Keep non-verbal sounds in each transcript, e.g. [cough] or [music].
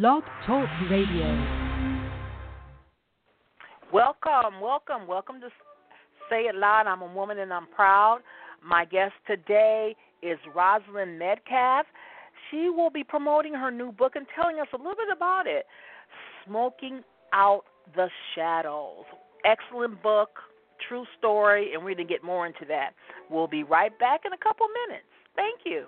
Blog Talk Radio. Welcome, welcome, welcome to Say It Loud. I'm a woman and I'm proud. My guest today is Rosalind Metcalf. She will be promoting her new book and telling us a little bit about it Smoking Out the Shadows. Excellent book, true story, and we're going to get more into that. We'll be right back in a couple minutes. Thank you.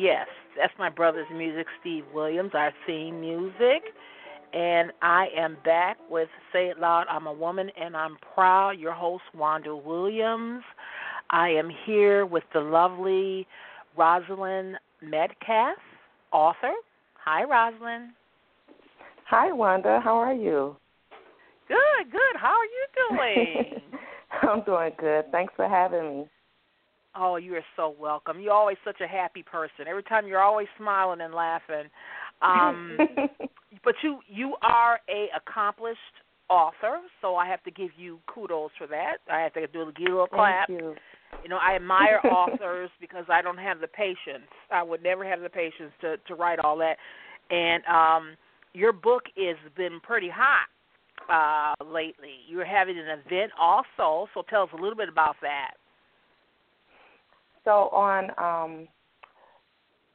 Yes, that's my brother's music, Steve Williams, our theme music. And I am back with Say It Loud, I'm a Woman and I'm Proud, your host, Wanda Williams. I am here with the lovely Rosalind Metcalf, author. Hi, Rosalind. Hi, Wanda. How are you? Good, good. How are you doing? [laughs] I'm doing good. Thanks for having me. Oh, you are so welcome. You're always such a happy person. Every time you're always smiling and laughing. Um, [laughs] but you you are a accomplished author, so I have to give you kudos for that. I have to do a little clap. Thank you. You know, I admire [laughs] authors because I don't have the patience. I would never have the patience to to write all that. And um your book has been pretty hot uh lately. You're having an event also, so tell us a little bit about that. So on um,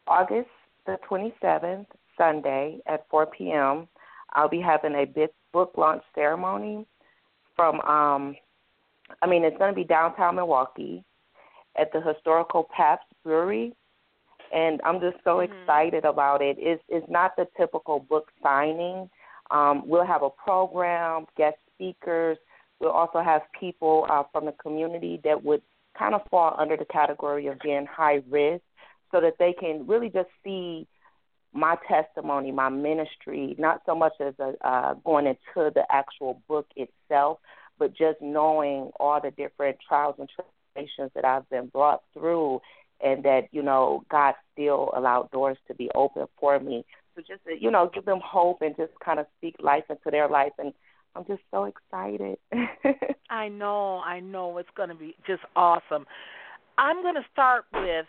August the 27th, Sunday at 4 p.m., I'll be having a book launch ceremony from, um, I mean, it's going to be downtown Milwaukee at the historical Pabst Brewery. And I'm just so mm-hmm. excited about it. It's, it's not the typical book signing. Um, we'll have a program, guest speakers. We'll also have people uh, from the community that would kind of fall under the category of being high risk so that they can really just see my testimony, my ministry, not so much as a, uh, going into the actual book itself, but just knowing all the different trials and tribulations that I've been brought through, and that you know God still allowed doors to be open for me. So just you know, give them hope and just kind of speak life into their life and I'm just so excited. [laughs] I know, I know it's going to be just awesome. I'm going to start with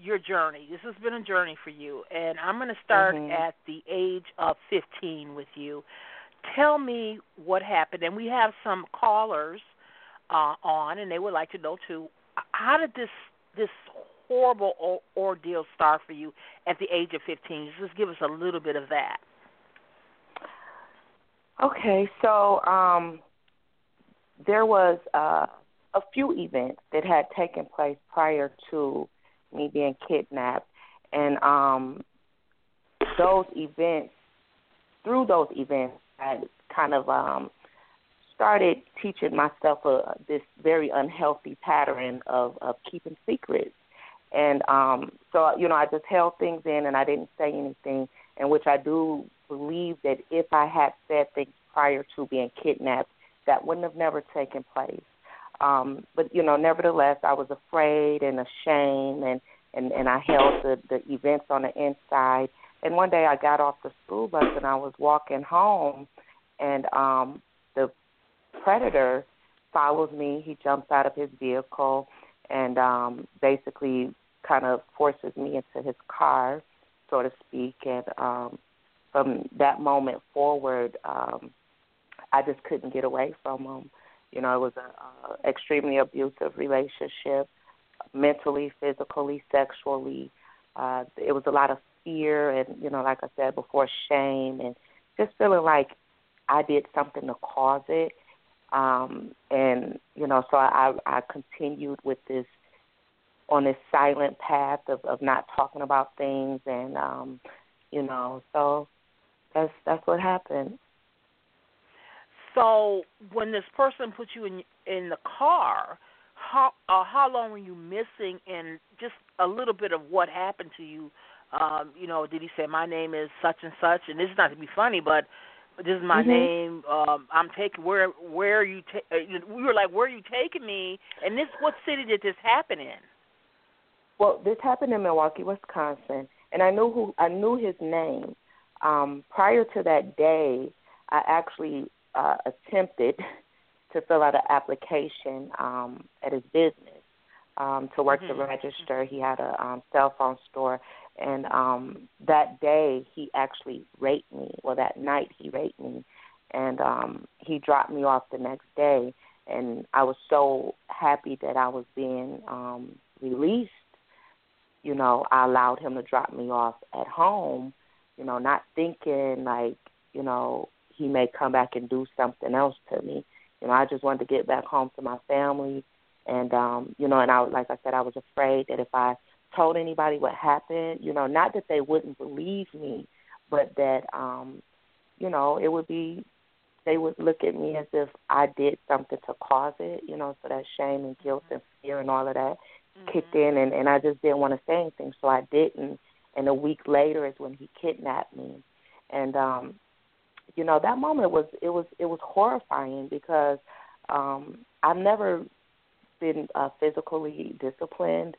your journey. This has been a journey for you, and I'm going to start mm-hmm. at the age of 15 with you. Tell me what happened, and we have some callers uh, on, and they would like to know too. How did this this horrible or- ordeal start for you at the age of 15? Just give us a little bit of that. Okay, so um, there was uh, a few events that had taken place prior to me being kidnapped, and um, those events, through those events, I kind of um, started teaching myself a, this very unhealthy pattern of, of keeping secrets. And um, so, you know, I just held things in and I didn't say anything, in which I do believe that if I had said things prior to being kidnapped, that wouldn't have never taken place. Um, but you know, nevertheless, I was afraid and ashamed, and and and I held the the events on the inside. And one day, I got off the school bus and I was walking home, and um, the predator follows me. He jumps out of his vehicle and um, basically kind of forces me into his car, so to speak. And um, from that moment forward, um, I just couldn't get away from him. You know, it was a, a extremely abusive relationship, mentally, physically, sexually. Uh, it was a lot of fear and, you know, like I said before, shame and just feeling like I did something to cause it. Um, and, you know, so I, I continued with this on this silent path of, of not talking about things and um, you know, so that's that's what happened. So when this person put you in in the car, how uh, how long were you missing, and just a little bit of what happened to you? Um, you know, did he say my name is such and such? And this is not to be funny, but this is my mm-hmm. name. Um, I'm taking where where are you? Ta- uh, we were like, where are you taking me? And this, what city did this happen in? Well, this happened in Milwaukee, Wisconsin, and I knew who I knew his name. Um, prior to that day, I actually uh, attempted to fill out an application um, at his business um, to work mm-hmm. the register. He had a um, cell phone store, and um, that day he actually raped me. Well, that night he raped me, and um, he dropped me off the next day. And I was so happy that I was being um, released. You know, I allowed him to drop me off at home. You know, not thinking like, you know, he may come back and do something else to me. You know, I just wanted to get back home to my family, and um, you know, and I like I said, I was afraid that if I told anybody what happened, you know, not that they wouldn't believe me, but that um, you know, it would be they would look at me as if I did something to cause it, you know, so that shame and guilt and fear and all of that mm-hmm. kicked in and, and I just didn't want to say anything, so I didn't. And a week later is when he kidnapped me. And um you know that moment was it was it was horrifying because um I've never been uh, physically disciplined.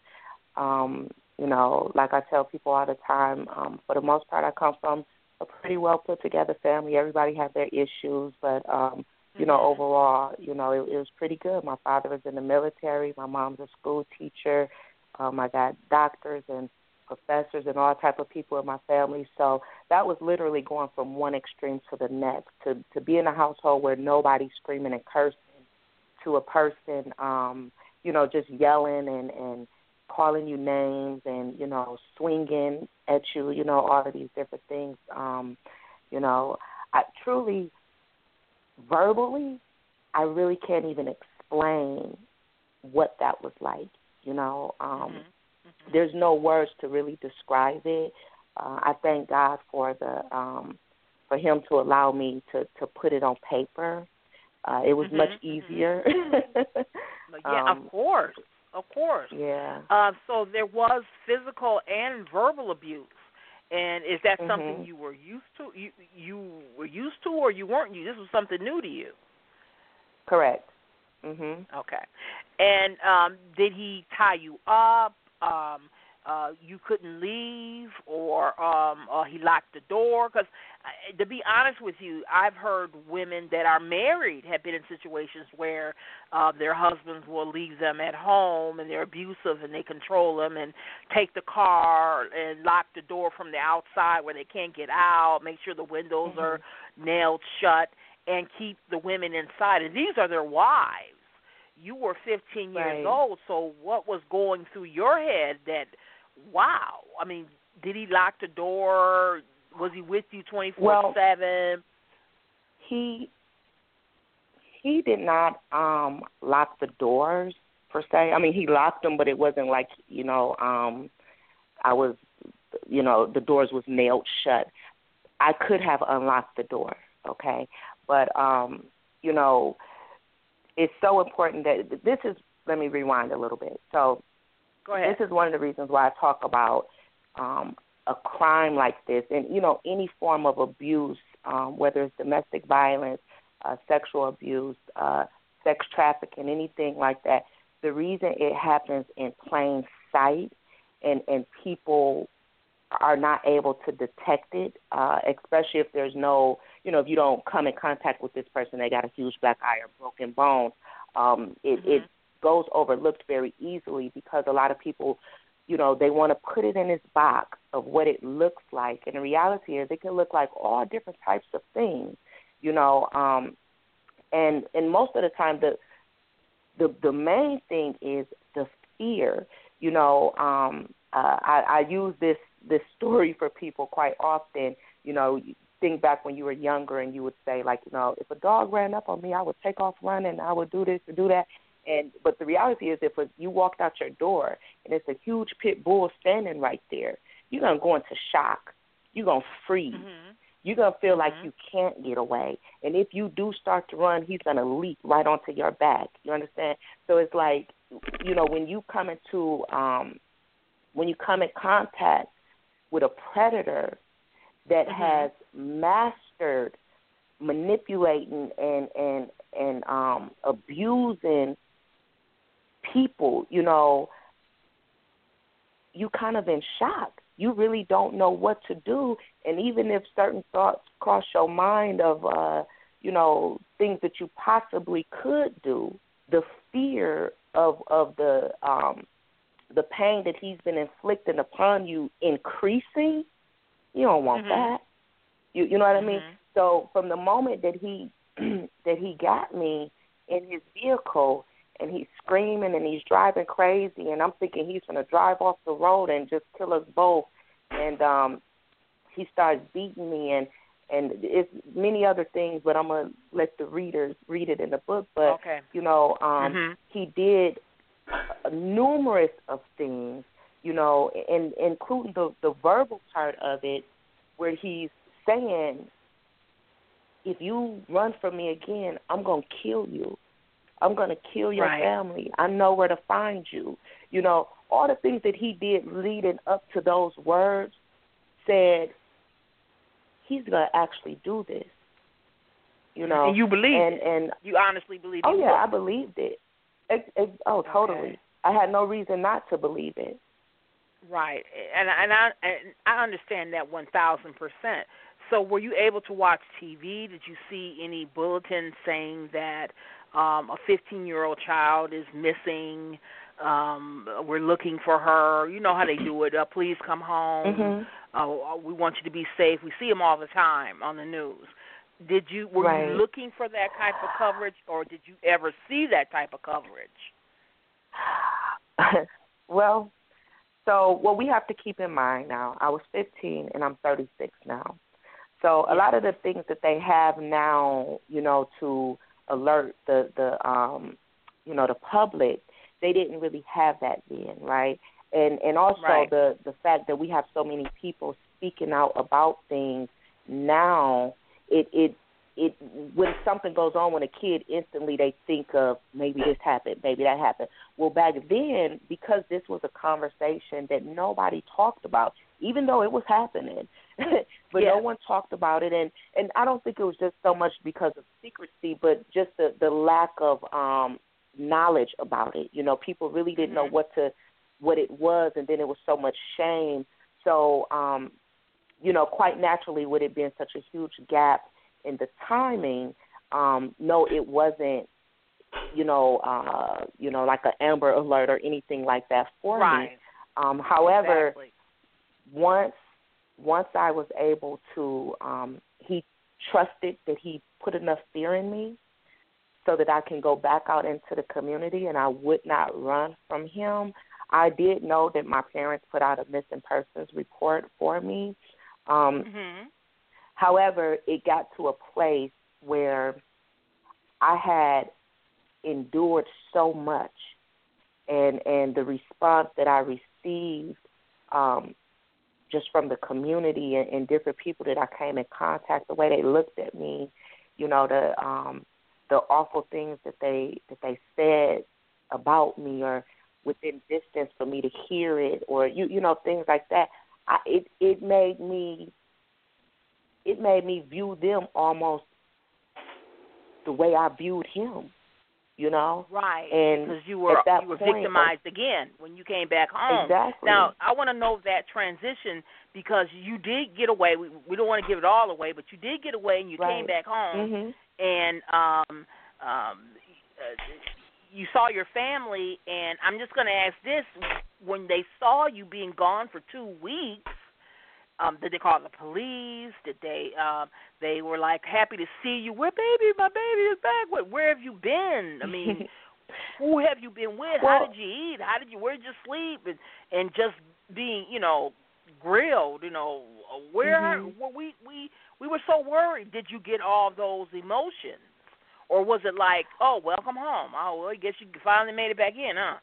Um, you know, like I tell people all the time, um, for the most part, I come from a pretty well put together family. Everybody has their issues, but um, you know, overall, you know, it, it was pretty good. My father was in the military. My mom's a school teacher. Um, I got doctors and professors and all type of people in my family. So that was literally going from one extreme to the next. To to be in a household where nobody's screaming and cursing, to a person, um, you know, just yelling and and calling you names and you know swinging at you, you know, all of these different things. Um, you know, I truly verbally, I really can't even explain what that was like. You know, um, mm-hmm. Mm-hmm. there's no words to really describe it. Uh, I thank God for the um, for Him to allow me to to put it on paper. Uh, it was mm-hmm. much mm-hmm. easier. [laughs] yeah, um, of course, of course. Yeah. Uh, so there was physical and verbal abuse. And is that something Mm-hmm. you were used to? You you were used to, or you weren't? You this was something new to you. Correct. Mhm. Okay. And um, did he tie you up? Um, uh, you couldn't leave, or um, uh, he locked the door? Because uh, to be honest with you, I've heard women that are married have been in situations where uh, their husbands will leave them at home and they're abusive and they control them and take the car and lock the door from the outside where they can't get out, make sure the windows mm-hmm. are nailed shut, and keep the women inside. And these are their wives you were 15 years right. old, so what was going through your head that, wow? I mean, did he lock the door? Was he with you 24 7? He he did not um lock the doors per se. I mean, he locked them, but it wasn't like you know, um I was, you know, the doors was nailed shut. I could have unlocked the door, okay, but um, you know it's so important that this is let me rewind a little bit. So Go ahead. this is one of the reasons why I talk about um, a crime like this and you know any form of abuse, um, whether it's domestic violence, uh, sexual abuse, uh, sex trafficking, anything like that. The reason it happens in plain sight and and people are not able to detect it, uh, especially if there's no, you know, if you don't come in contact with this person, they got a huge black eye or broken bone. Um, it, mm-hmm. it goes overlooked very easily because a lot of people, you know, they want to put it in this box of what it looks like, and the reality is it can look like all different types of things, you know. Um, and and most of the time the the the main thing is the fear. You know, um, uh, I, I use this this [laughs] story for people quite often. You know, think back when you were younger and you would say like, you know, if a dog ran up on me, I would take off running. I would do this or do that. And but the reality is, if you walked out your door and it's a huge pit bull standing right there, you're gonna go into shock. You're gonna freeze. Mm-hmm. You're gonna feel like mm-hmm. you can't get away. And if you do start to run, he's gonna leap right onto your back. You understand? So it's like, you know, when you come into um when you come in contact with a predator that mm-hmm. has mastered manipulating and and and um abusing people, you know, you kind of in shock. You really don't know what to do, and even if certain thoughts cross your mind of, uh, you know, things that you possibly could do, the fear of of the um, the pain that he's been inflicting upon you increasing, you don't want mm-hmm. that. You you know what mm-hmm. I mean? So from the moment that he [clears throat] that he got me in his vehicle, and he's screaming and he's driving crazy and I'm thinking he's gonna drive off the road and just kill us both and um he starts beating me and and it's many other things but I'm gonna let the readers read it in the book but okay. you know um mm-hmm. he did numerous of things you know and including the the verbal part of it where he's saying if you run from me again I'm gonna kill you I'm going to kill your right. family. I know where to find you. You know, all the things that he did leading up to those words said he's going to actually do this. You know, and you believe and, and you honestly believe oh yeah, I believed it. it, it oh, totally. Okay. I had no reason not to believe it. Right, and and I and I understand that one thousand percent. So, were you able to watch TV? Did you see any bulletins saying that um, a 15 year old child is missing. Um, we're looking for her. You know how they do it. Uh, please come home. Mm-hmm. Uh, we want you to be safe. We see them all the time on the news. Did you were right. you looking for that type of coverage, or did you ever see that type of coverage? [sighs] well, so what we have to keep in mind now. I was 15 and I'm 36 now. So a lot of the things that they have now, you know, to alert the the um you know the public they didn't really have that then right and and also right. the the fact that we have so many people speaking out about things now it it it when something goes on when a kid instantly they think of maybe this happened maybe that happened well back then because this was a conversation that nobody talked about even though it was happening [laughs] but yeah. no one talked about it and and I don't think it was just so much because of secrecy but just the the lack of um knowledge about it you know people really didn't mm-hmm. know what to what it was and then it was so much shame so um you know quite naturally with it being such a huge gap in the timing um no it wasn't you know uh you know like an amber alert or anything like that for right. me um however exactly. Once once I was able to, um, he trusted that he put enough fear in me so that I can go back out into the community and I would not run from him. I did know that my parents put out a missing persons report for me. Um, mm-hmm. However, it got to a place where I had endured so much, and and the response that I received um, just from the community and, and different people that I came in contact, the way they looked at me, you know, the um the awful things that they that they said about me or within distance for me to hear it or you you know things like that. I it it made me it made me view them almost the way I viewed him you know. Right. And because you were you were point, victimized again when you came back home. Exactly. Now I want to know that transition because you did get away. We, we don't want to give it all away, but you did get away and you Right. came back home hmm and um um uh, you saw your family and I'm just going to ask this when they saw you being gone for 2 weeks um, did they call the police? Did they um, they were like happy to see you? Where baby, my baby is back. What? Where have you been? I mean, [laughs] who have you been with? Well, How did you eat? How did you? Where did you sleep? And and just being, you know, grilled. You know, where Mhm. well, we we we were so worried. Did you get all those emotions, or was it like, oh, welcome home? Oh, well, I guess you finally made it back in, huh?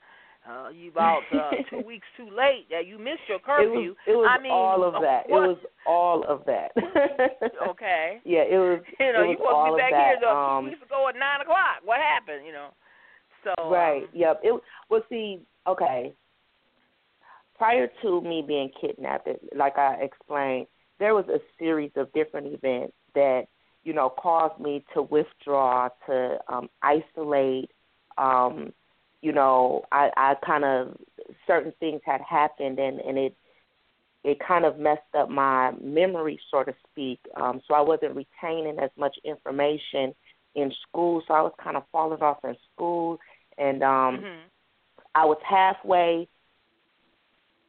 Uh, you about uh, two [laughs] weeks too late. Yeah, you missed your It curfew. was it was I mean, all of that. It was all of that. [laughs] okay. Yeah, it was. [laughs] You know, you supposed to be back here though, um, two weeks ago at nine o'clock. What happened? You know. So Right. Um, Yep. It well see, okay. Prior to me being kidnapped, like I explained, there was a series of different events that, you know, caused me to withdraw, to um isolate, um, you know, I, I kind of certain things had happened and, and it it kind of messed up my memory, so to speak. Um, so I wasn't retaining as much information in school, so I was kind of falling off in school, and um, mhm. I was halfway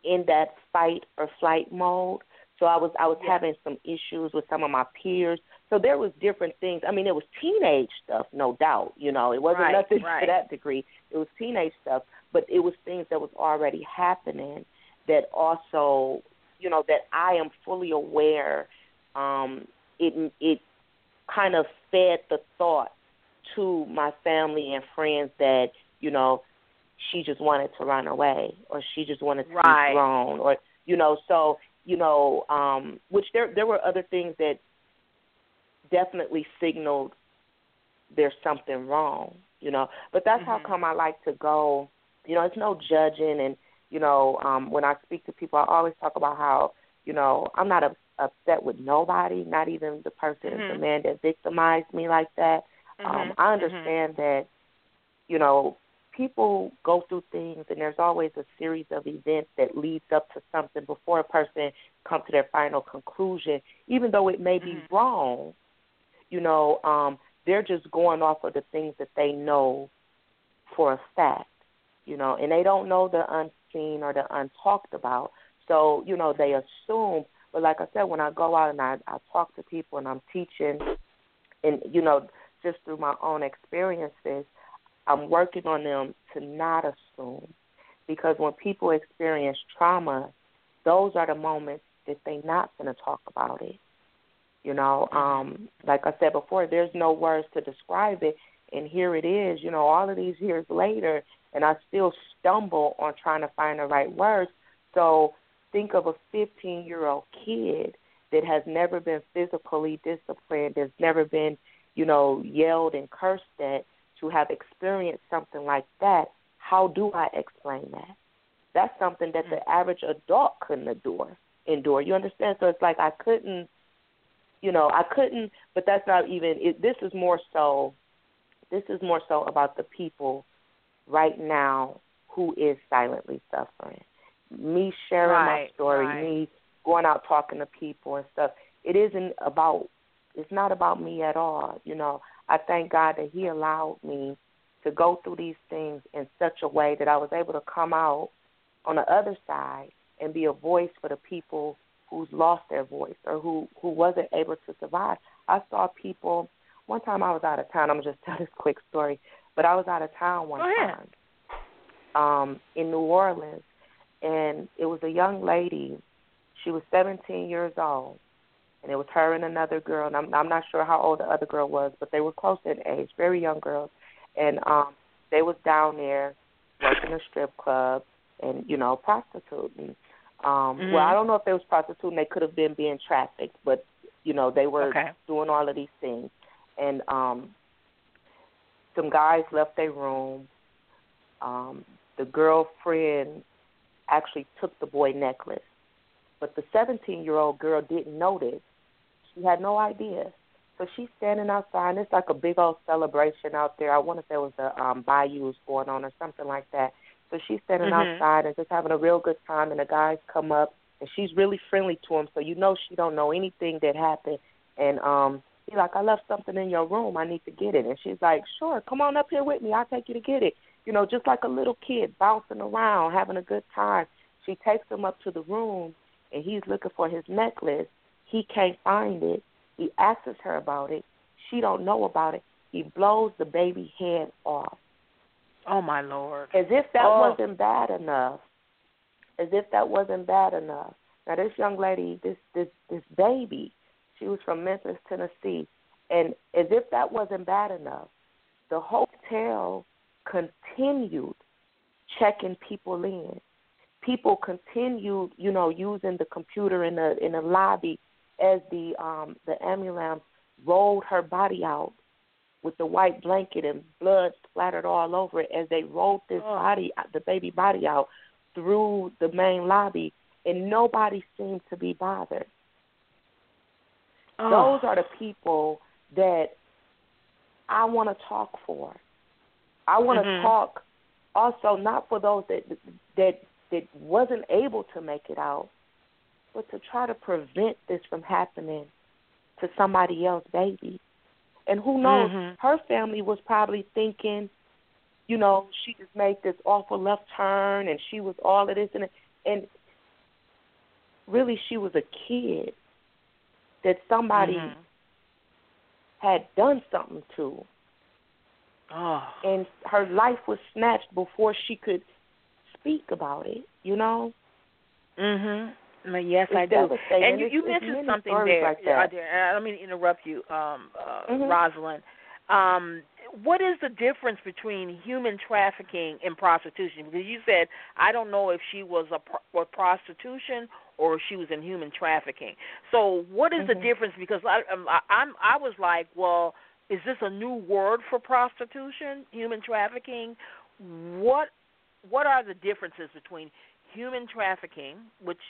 in that fight or flight mode. So I was I was Yeah. having some issues with some of my peers. So there was different things. I mean, it was teenage stuff, no doubt. You know, it wasn't Right, nothing right. to that degree. It was teenage stuff, but it was things that was already happening that also, you know, that I am fully aware. Um, it it kind of fed the thought to my family and friends that you know she just wanted to run away or she just wanted to Right. be thrown or you know so you know um which there there were other things that definitely signaled there's something wrong you know but that's how Mhm. come I like to go you know it's no judging and you know um when I speak to people I always talk about how you know I'm not up, upset with nobody not even the person the Mhm. man that victimized me like that um Mhm, I mhm. understand that you know people go through things and there's always a series of events that leads up to something before a person comes to their final conclusion even though it may be Mhm. wrong you know um they're just going off of the things that they know for a fact you know and they don't know the unseen or the untalked about. So you know they assume but like i said when i go out and i i talk to people and i'm teaching and you know just through my own experiences i'm working on them to not assume. Because when people experience trauma those are the moments that they're not going to talk about it you know um like i said before there's no words to describe it. And here it is you know all of these years later and i still stumble on trying to find the right words. So think of a 15 year old kid that has never been physically disciplined has never been you know yelled and cursed at to have experienced something like that. How do i explain that? That's something that the average adult couldn't endure endure. You understand? So it's like i couldn't you know i couldn't but that's not even it, this is more so this is more so about the people right now who is silently suffering me sharing Right, my story right. me going out talking to people and stuff it isn't about it's not about me at all you know i thank god that he allowed me to go through these things in such a way that i was able to come out on the other side and be a voice for the people who's lost their voice or who who wasn't able to survive. I saw people. One time I was out of town. I'm gonna just [laughs] tell this quick story, but I was out of town one time, um, in New Orleans, and it was a young lady. She was 17 years old, and it was her and another girl. And I'm I'm not sure how old the other girl was, but they were close in age, very young girls, and um, they was down there working a strip club and you know prostituting. Um, Mhm. Well, I don't know if they was prostituting. They could have been being trafficked, but you know they were Okay. doing all of these things. And um, some guys left their room. Um, the girlfriend actually took the boy necklace, but the 17-year-old girl didn't notice. She had no idea. So she's standing outside, and it's like a big old celebration out there. I wonder if there was a um, bayous going on or something like that. So she's standing Mhm. outside and just having a real good time, and the guys come up, and she's really friendly to him. So you know she don't know anything that happened. And um, he's like, I left something in your room. I need to get it. And she's like, Sure, come on up here with me. I'll take you to get it. You know, just like a little kid bouncing around, having a good time. She takes him up to the room, and he's looking for his necklace. He can't find it. He asks her about it. She don't know about it. He blows the baby head off. Oh my lord! As if that oh. wasn't bad enough. As if that wasn't bad enough. Now this young lady, this this this baby, she was from Memphis, Tennessee, and as if that wasn't bad enough, the hotel continued checking people in. People continued, you know, using the computer in the in the lobby as the um the ambulance rolled her body out with the white blanket and blood splattered all over it as they rolled this oh. body the baby body out through the main lobby and nobody seemed to be bothered. Oh. Those are the people that I want to talk for. I want to Mhm. talk also not for those that that that wasn't able to make it out, but to try to prevent this from happening to somebody else's baby. And who knows, Mhm. her family was probably thinking, you know, she just made this awful left turn and she was all of this and and really she was a kid that somebody Mhm. had done something to Oh. and her life was snatched before she could speak about it, you know? Mhm. Yes, It's I do. And you, you mentioned something there. like that. there, and I don't mean to interrupt you, um, uh, Mhm. Rosalind. Um, what is the difference between human trafficking and prostitution? Because you said I don't know if she was a pro- prostitution or if she was in human trafficking. So what is the Mhm. difference? Because I, um, I I'm I was like, well, is this a new word for prostitution, human trafficking? What what are the differences between human trafficking, which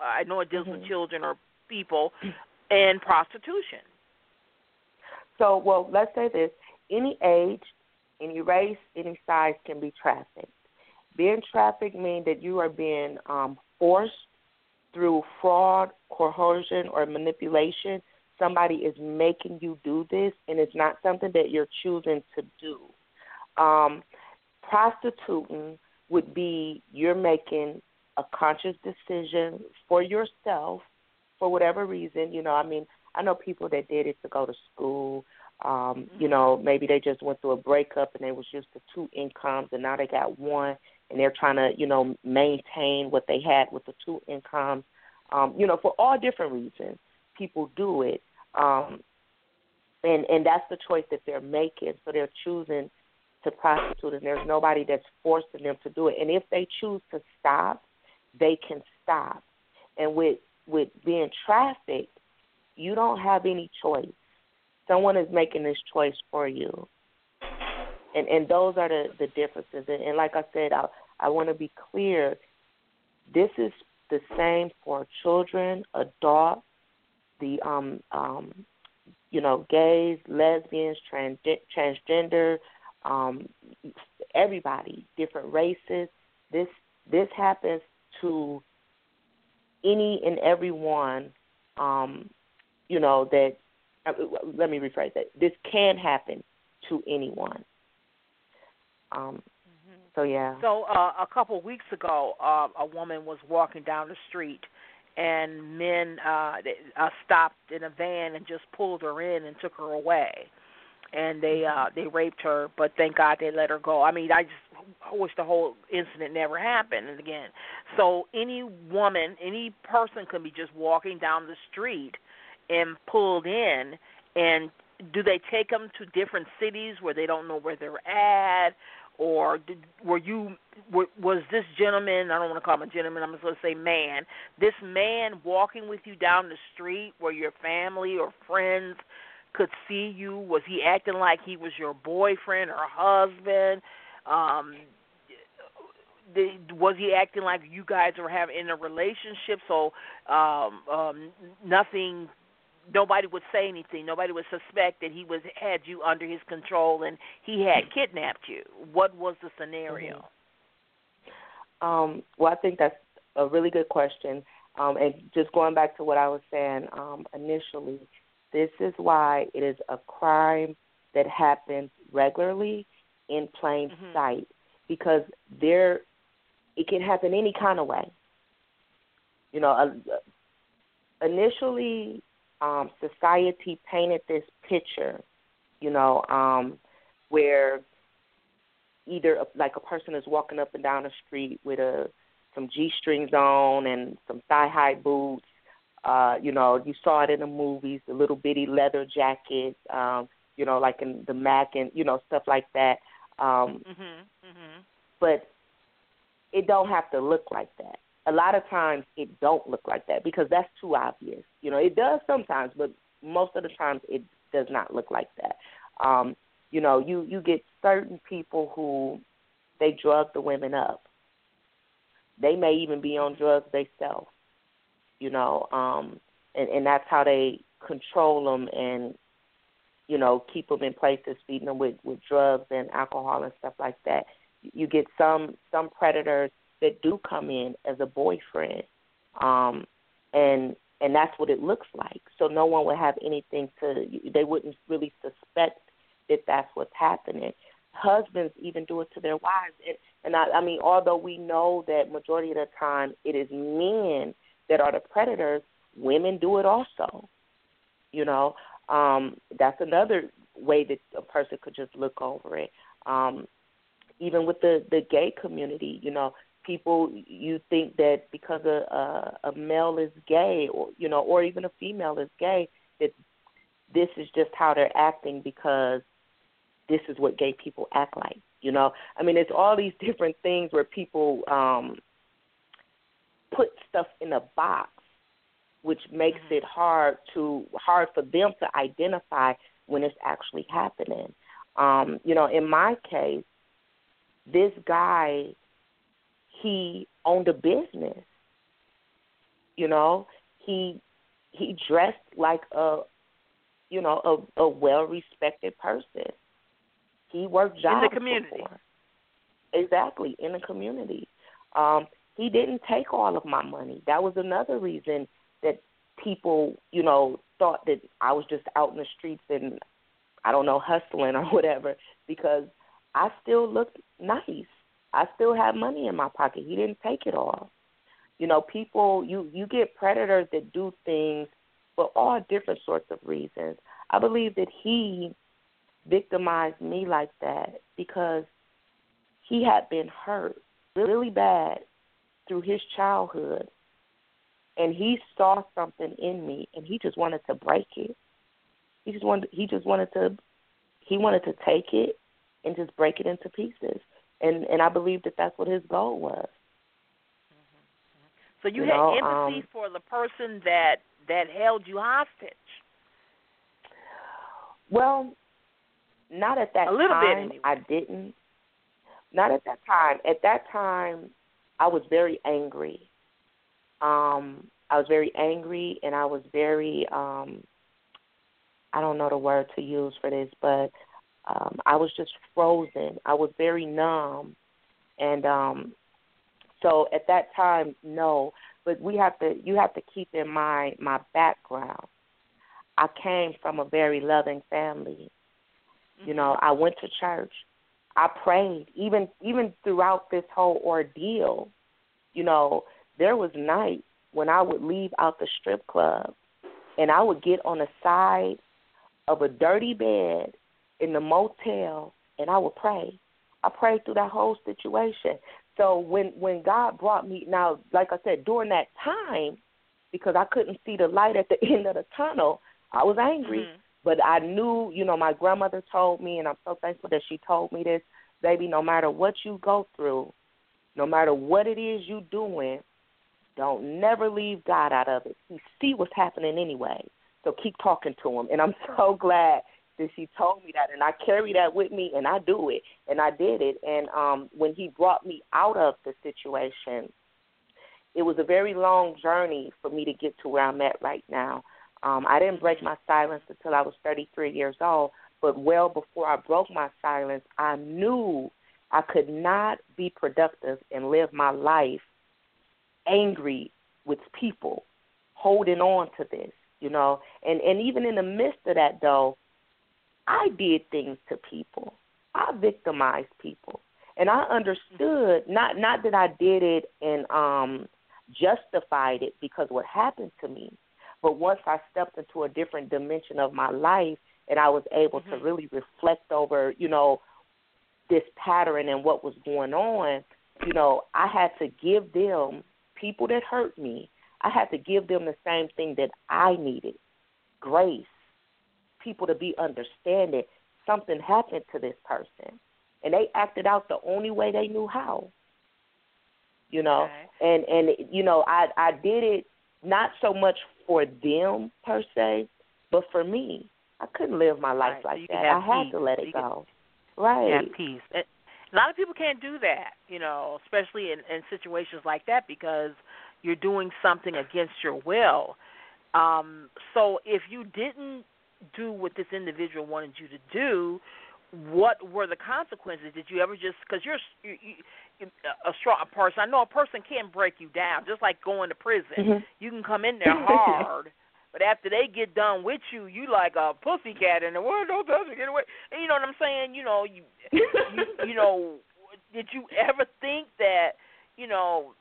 I know it deals with Mhm. children or people, and prostitution? So, well, let's say this any age, any race, any size can be trafficked. Being trafficked means that you are being um, forced through fraud, coercion, or manipulation. Somebody is making you do this, and it's not something that you're choosing to do. Um, prostituting would be you're making a conscious decision for yourself for whatever reason. You know, I mean, I know people that did it to go to school. Um, you know, maybe they just went through a breakup and they was used to two incomes and now they got one and they're trying to, you know, maintain what they had with the two incomes. Um, you know, for all different reasons, people do it. Um and and that's the choice that they're making. So they're choosing to prostitute and there's nobody that's forcing them to do it. And if they choose to stop, they can stop. And with with being trafficked, you don't have any choice. Someone is making this choice for you. And and those are the, the differences. And, and like I said, I I want to be clear. This is the same for children, adults, the um um you know gays, lesbians, trans transgender, um everybody, different races. This this happens to any and everyone um you know that uh, let me rephrase that. This can happen to anyone. Um, so yeah. So uh, a couple of weeks ago, uh, a woman was walking down the street, and men uh, uh, stopped in a van and just pulled her in and took her away, and they uh, they raped her. But thank God they let her go. I mean, I just wish the whole incident never happened. And again, so any woman, any person can be just walking down the street and pulled in and do they take them to different cities where they don't know where they're at or did, were you were, was this gentleman I don't want to call him a gentleman I'm just going to say man this man walking with you down the street where your family or friends could see you was he acting like he was your boyfriend or husband um was he acting like you guys were having in a relationship so um um nothing nobody would say anything. Nobody would suspect that he was had you under his control and he had kidnapped you. What was the scenario? Mm-hmm. Um, well, I think that's a really good question. Um, and just going back to what I was saying um, initially, this is why it is a crime that happens regularly in plain Mhm. sight because there it can happen any kind of way. You know, uh, initially, um, society painted this picture, you know, um, where either a, like a person is walking up and down the street with a some G strings on and some thigh high boots. Uh, you know, you saw it in the movies, the little bitty leather jacket, um, you know, like in the Mack and you know stuff like that. Um, mhm. Mhm. But it don't have to look like that. A lot of times it don't look like that because that's too obvious. You know, it does sometimes, but most of the times it does not look like that. Um, you know, you you get certain people who they drug the women up. They may even be on drugs themselves. You know, um, and and that's how they control them and you know keep them in places, feeding them with with drugs and alcohol and stuff like that. You get some some predators that do come in as a boyfriend, um, and and that's what it looks like. So no one would have anything to. They wouldn't really suspect that that's what's happening. Husbands even do it to their wives, and and I, I mean, although we know that majority of the time it is men that are the predators, women do it also. You know, um, that's another way that a person could just look over it. Um, even with the the gay community, you know, people you think that because a, a a male is gay, or you know, or even a female is gay, that this is just how they're acting because this is what gay people act like. You know, I mean, it's all these [laughs] different things where people um put stuff in a box, which makes Mm-hmm. it hard to hard for them to identify when it's actually happening. Um, you know, in my case, this guy he owned a business. You know, he he dressed like a you know a, a well respected person. He worked jobs in the community. before. Exactly in the community. Um, he didn't take all of my money. That was another reason that people, you know, thought that I was just out in the streets and I don't know hustling [laughs] or whatever because I still looked nice. I still had money in my pocket. He didn't take it all. You know, people you you get predators that do things for all different sorts of reasons. I believe that he victimized me like that because he had been hurt really bad through his childhood and he saw something in me and he just wanted to break it. He just wanted he just wanted to he wanted to take it and just break it into pieces. And and I believe that that's what his goal was. So you, You had know, empathy um, for the person that that held you hostage. Well, not at that A little bit, time. anyway. I didn't. Not at that time. At that time, I was very angry. Um, I was very angry, and I was very. Um, I don't know the word to use for this, but um, I was just frozen. I was very numb, and um, so at that time, no. But we have to. You have to keep in mind my background. I came from a very loving family. You know, I went to church. I prayed even even throughout this whole ordeal. You know, there was nights when I would leave out the strip club and I would get on the side of a dirty bed in the motel and I would pray. I prayed through that whole situation. So when when God brought me now, like I said, during that time, because I couldn't see the light at the [laughs] end of the tunnel, I was angry. Mhm. But I knew, you know, my grandmother told me, and I'm so thankful that she told me this, baby. No matter what you go through, no matter what it is you doing, don't never leave God out of it. He see what's happening anyway. So keep talking to him. And I'm [laughs] so glad that she told me that and I carry that with me and I do it. And I did it. And um when he brought me out of the situation, it was a very long journey for me to get to where I'm at right now. Um, I didn't break my silence until I was 33 years old, but well before I broke my silence, I knew I could not be productive and live my life angry with people, holding on to this, you know. And and even in the midst of that, though, I did things to people. I victimized people, and I understood not not that I did it and um justified it because what happened to me. But once I stepped into a different dimension of my life and I was able mm-hmm. to really reflect over, you know, this pattern and what was going on, you know, I had to give them people that hurt me, I had to give them the same thing that I needed grace, people to be understanding. Something happened to this person, and they acted out the only way they knew how. You know, okay. and and you know, I I did it not so much for them per se, but for me. I couldn't live my life right. like so that. I had peace. to let it can, go. Right. Have peace. A lot of people can't do that, you know, especially in, in situations like that because you're doing something against your will. Um, so if you didn't do what this individual wanted you to do, what were the consequences? Did you ever just because you're you, you, a strong person? I know a person can break you down, just like going to prison. Mm-hmm. You can come in there hard, [laughs] but after they get done with you, you like a pussycat in the world. Don't touch me, get away. And you know what I'm saying? You know, you, you [laughs] you know, did you ever think that you know?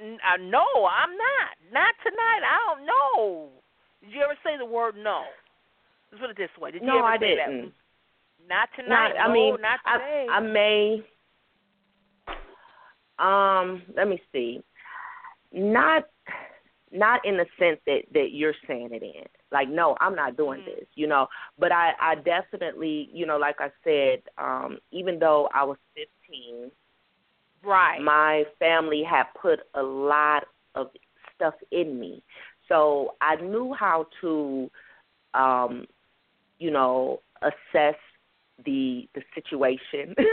Uh, no, I'm not. Not tonight. I don't know. Did you ever say the word no? Let's put it this way. Did you no, ever I say didn't. that? Not tonight. Not, I no, mean, not today. I, I may. Um, let me see. Not, not in the sense that that you're saying it in. Like, no, I'm not doing Mm-hmm. this. You know, but I, I definitely, you know, like I said, um, even though I was 15, right. my family had put a lot of stuff in me, so I knew how to, um, you know, assess the the situation. [laughs]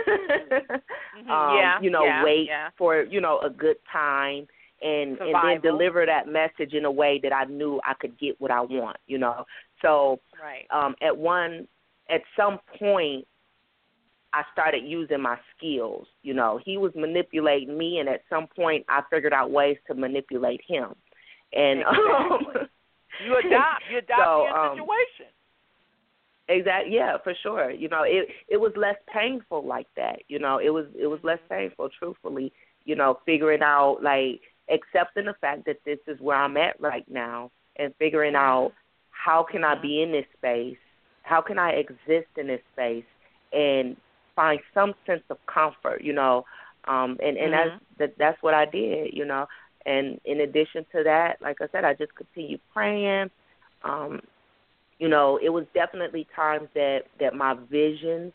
Mhm, um, yeah, you know, yeah, wait yeah. for you know a good time and and then deliver that message in a way that I knew I could get what I want. You know, so Right. um, at one at some point I started using my skills. You know, he was manipulating me, and at some point I figured out ways to manipulate him. And Exactly. um, You adopt. You [laughs] adopt So, your um, situation. Exactly. Yeah, for sure. You know, it it was less painful like that. You know, it was it was less painful. Truthfully, you know, figuring out like accepting the fact that this is where I'm at right now, and figuring out how can I be in this space, how can I exist in this space, and find some sense of comfort. You know, um, and and Mhm. that's that, that's what I did. You know, and in addition to that, like I said, I just continued praying. Um, you know, it was definitely times that that my visions,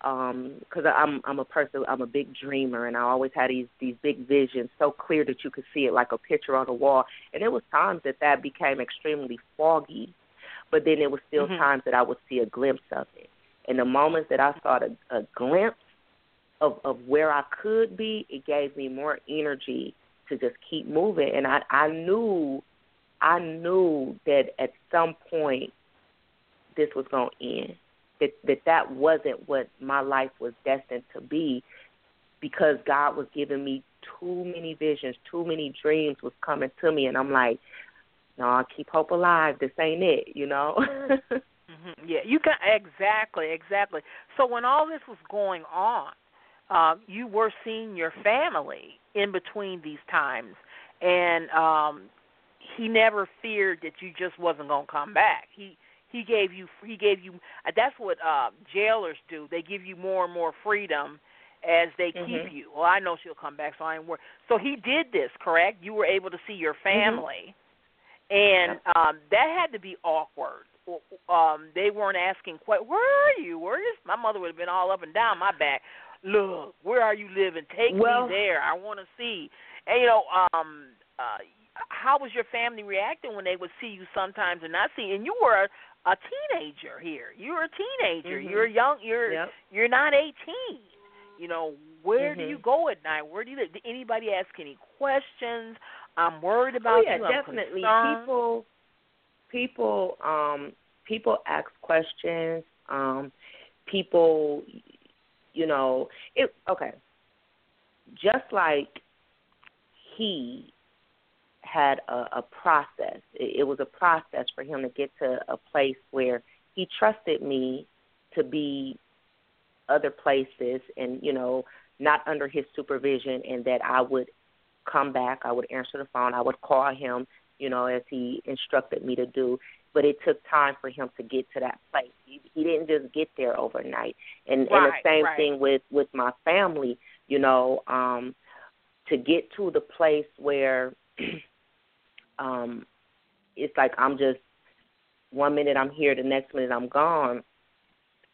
because I'm I'm a person, I'm a big dreamer, and I always had these these big visions so clear that you could see it like a picture on the wall. And there was times that that became extremely foggy, but then there was still Mhm. times that I would see a glimpse of it. And the moments that I saw a, a glimpse of of where I could be, it gave me more energy to just keep moving. And I I knew I knew that at some point this was going to end. That that that wasn't what my life was destined to be, because God was giving me too many visions, too many dreams was coming to me, and I'm like, no, I'll keep hope alive. This ain't it, you know. [laughs] hmm Yeah, you got exactly, exactly. So when all this was going on, um, you were seeing your family in between these times, and um, he never feared that you just wasn't gonna come back. He he gave you he gave you uh, that's what uh, jailers do. They give you more and more freedom as they Mhm. keep you. Well, I know she'll come back, so I ain't worried. So he did this, correct? You were able to see your family, and um, that had to be awkward. Um, they weren't asking, "Where are you? Where is?" My mother would have been all up and down my back. Look, where are you living? Take Well- me there. I want to see. And you know, um, uh, how was your family reacting when they would see you sometimes and not see? you? And you were a, teenager here. You're a teenager. Mhm. You're young. You're Yep. you're not 18. You know, where do Mhm. you go at night? Where do you live? Did anybody ask any questions? I'm worried about oh yeah, you. Definitely. People, people, um, people ask questions. Um, people, you know, it. Okay, just like he had a, a process. It, it was a process for him to get to a place where he trusted me to be other places and you know not under his supervision and that I would come back. I would answer the phone. I would call him, you know, as he instructed me to do. But it took time for him to get to that place. He, he didn't just get there overnight. And, right, and the same right. thing with with my family. You know, um, to get to the place where [clears throat] um, it's like I'm just one minute I'm here, the next minute I'm gone.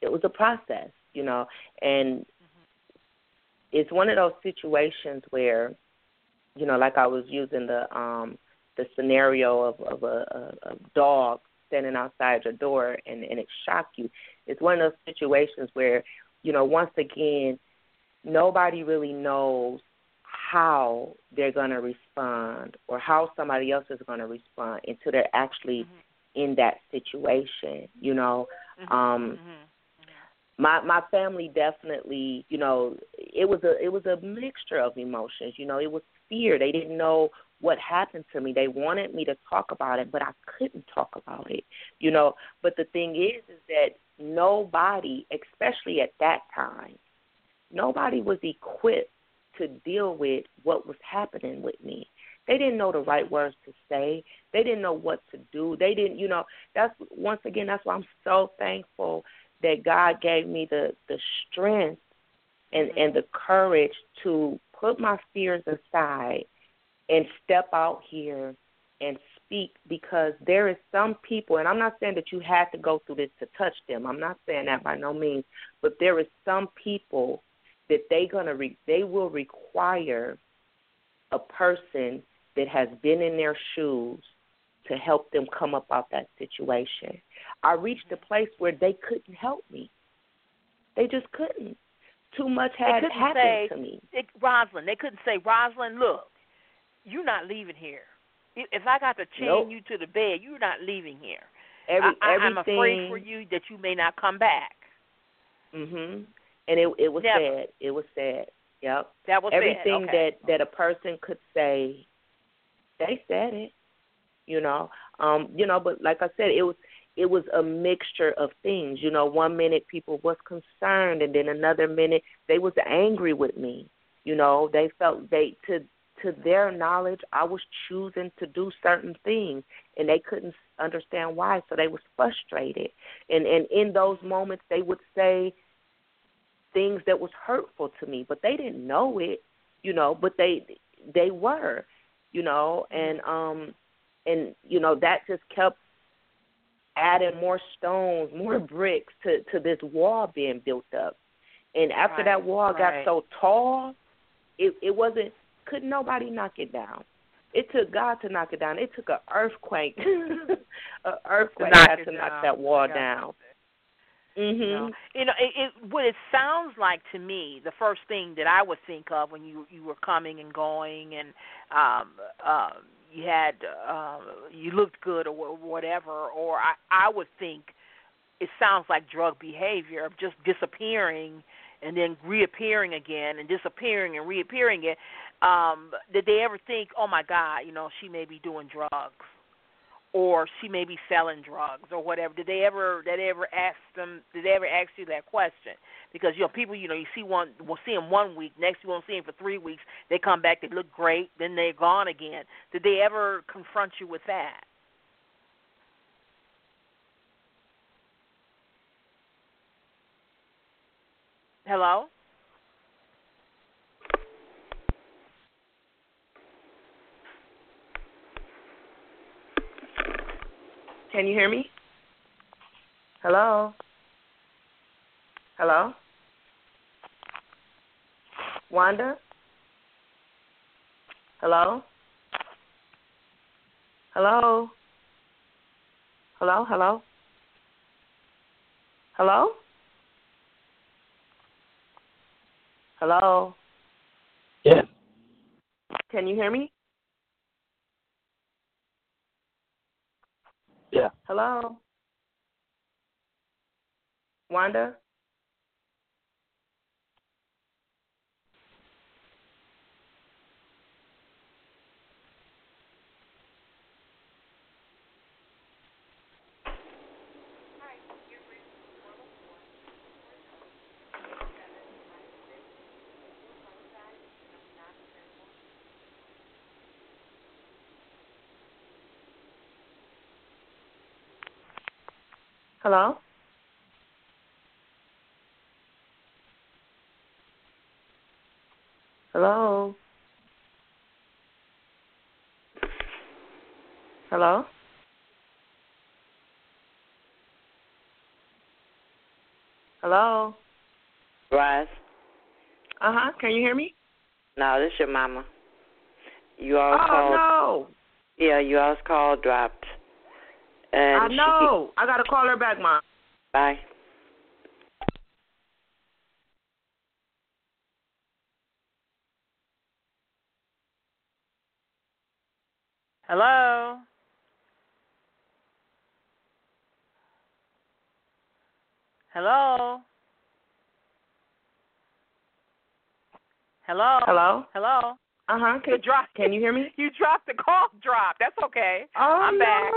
It was a process, you know, and it's one of those situations where, you know, like I was using the um the scenario of of a, a, a dog standing outside your door and and it shocked you. It's one of those situations where, you know, once again, nobody really knows how they're going to respond or how somebody else is going to respond until they're actually Mm-hmm. in that situation, you know. Mhm, Um mhm. my my family definitely you know it was a it was a mixture of emotions you know it was fear they didn't know what happened to me they wanted me to talk about it but i couldn't talk about it you know but the thing is is that nobody especially at that time nobody was equipped to deal with what was happening with me. They didn't know the right words to say. They didn't know what to do. They didn't you know that's once again that's why i'm so thankful that God gave me the the strength and and the courage to put my fears aside and step out here and speak because there is some people and I'm not saying that you had to go through this to touch them. I'm not saying that by no means, but there is some people that they to re- they will require a person that has been in their shoes to help them come up out that situation. I reached a place where they couldn't help me. They just couldn't. Too much had happened say- to me. it, Rosalind, they couldn't say, Rosalind, look, you're not leaving here. If I got to chain Nope. you to the bed, you're not leaving here. Every I. I'm afraid for you that you may not come back. Mhm. And it it was Never. sad. It was sad. Yep. That was Everything. Okay. that that a person could say, they said it. You know. Um, you know, but like I said, it was it was a mixture of things. You know, one minute people was concerned and then another minute they was angry with me. You know, they felt they to to their knowledge I was choosing to do certain things and they couldn't understand why, so they was frustrated. And and in those moments they would say things that was hurtful to me, but they didn't know it, you know, but they they were, you know, and um and you know that just kept adding more stones, more bricks to to this wall being built up. And after Right, that wall right. got so tall, it it wasn't couldn't nobody knock it down. It took God to knock it down. It took an earthquake, [laughs] an earthquake knock had to knock down. that wall Yeah. down. You Mhm. know, you know it, it, what it sounds like to me. The first thing that I would think of when you you were coming and going, and um, uh, you had uh, you looked good or wha- whatever, or I I would think it sounds like drug behavior of just disappearing and then reappearing again and disappearing and reappearing again. Um, did they ever think, oh my God, you know, she may be doing drugs? Or she may be selling drugs or whatever. Did they ever did they ever ask them did they ever ask you that question? Because you know people you know you see one will see them one week, next you won't see them for three weeks. They come back, they look great, then they're gone again. Did they ever confront you with that? Hello? Can you hear me? Hello? Hello? Wanda? Hello? Hello? Hello? Hello? Hello? Hello? Yes. Can you hear me? Yeah. Hello? Wanda? Hello? Hello? Hello? Hello? Rise. Uh huh. Can you hear me? No, this is your mama. You all oh called. no! Yeah, you all's call dropped. And I she know. I gotta call her back, mom. Bye. Hello. Hello. Hello. Hello? Hello. Uh huh. You Can, dropped. can you hear me? [laughs] You dropped the call. Drop. That's okay. Oh I'm back.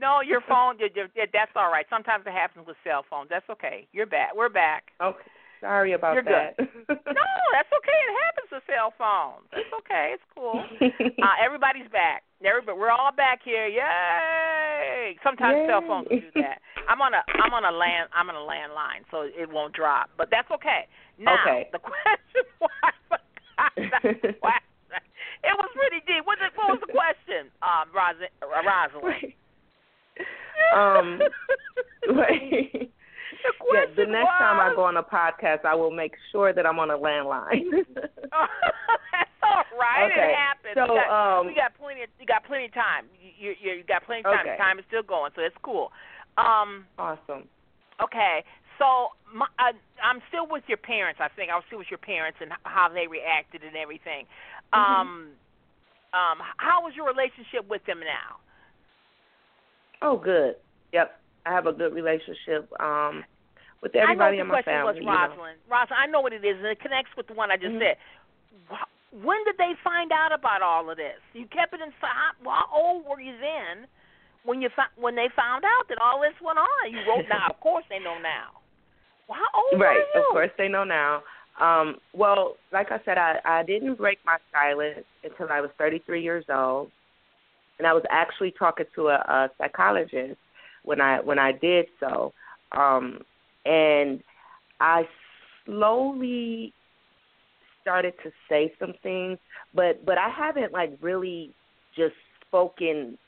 No. Your phone. you- you- yeah, That's all right. Sometimes it happens with cell phones. That's okay. You're back. We're back. Okay. Sorry about that. You're [laughs] that. No, that's okay. It happens with cell phones. It's okay. It's cool. [laughs] Uh, everybody's back. Everybody, we're all back here. Yay! Sometimes cell phones do that. I'm on a I'm on a land I'm on a landline, so it won't drop. But that's okay. Now Okay. the [laughs] question was. It was pretty deep. What, the, what was the question, um, Rosa, uh, Rosalind? Um, [laughs] [laughs] the Yeah, the next time I go on a podcast, I will make sure that I'm on a landline. That's [laughs] all right. Okay. It happens. So, we, got, um, we got plenty. Of, you got plenty of time. You, you, you got plenty of time. Okay. Time is still going, so it's cool. Um. awesome. Okay. So my, I, I'm still with your parents. I think I was still with your parents and how they reacted and everything. Mm-hmm. Um. Um. How was your relationship with them now? Oh, good. Yep, I have a good relationship um with everybody I in know my what the question family. was, you know. Rosalind. Rosalind, I know what it is, and it connects with the one I just Mhm. said. When did they find out about all of this? You kept it inside. How old were you then when you when they found out that all this went on? You wrote now. Of course, they know now. Well, how old Right, were you? Right. of course they know now. Um, well, like I said, I, I didn't break my silence until I was 33 years old, and I was actually talking to a, a psychologist when I when I did so, um, and I slowly started to say some things, but but I haven't like really just spoken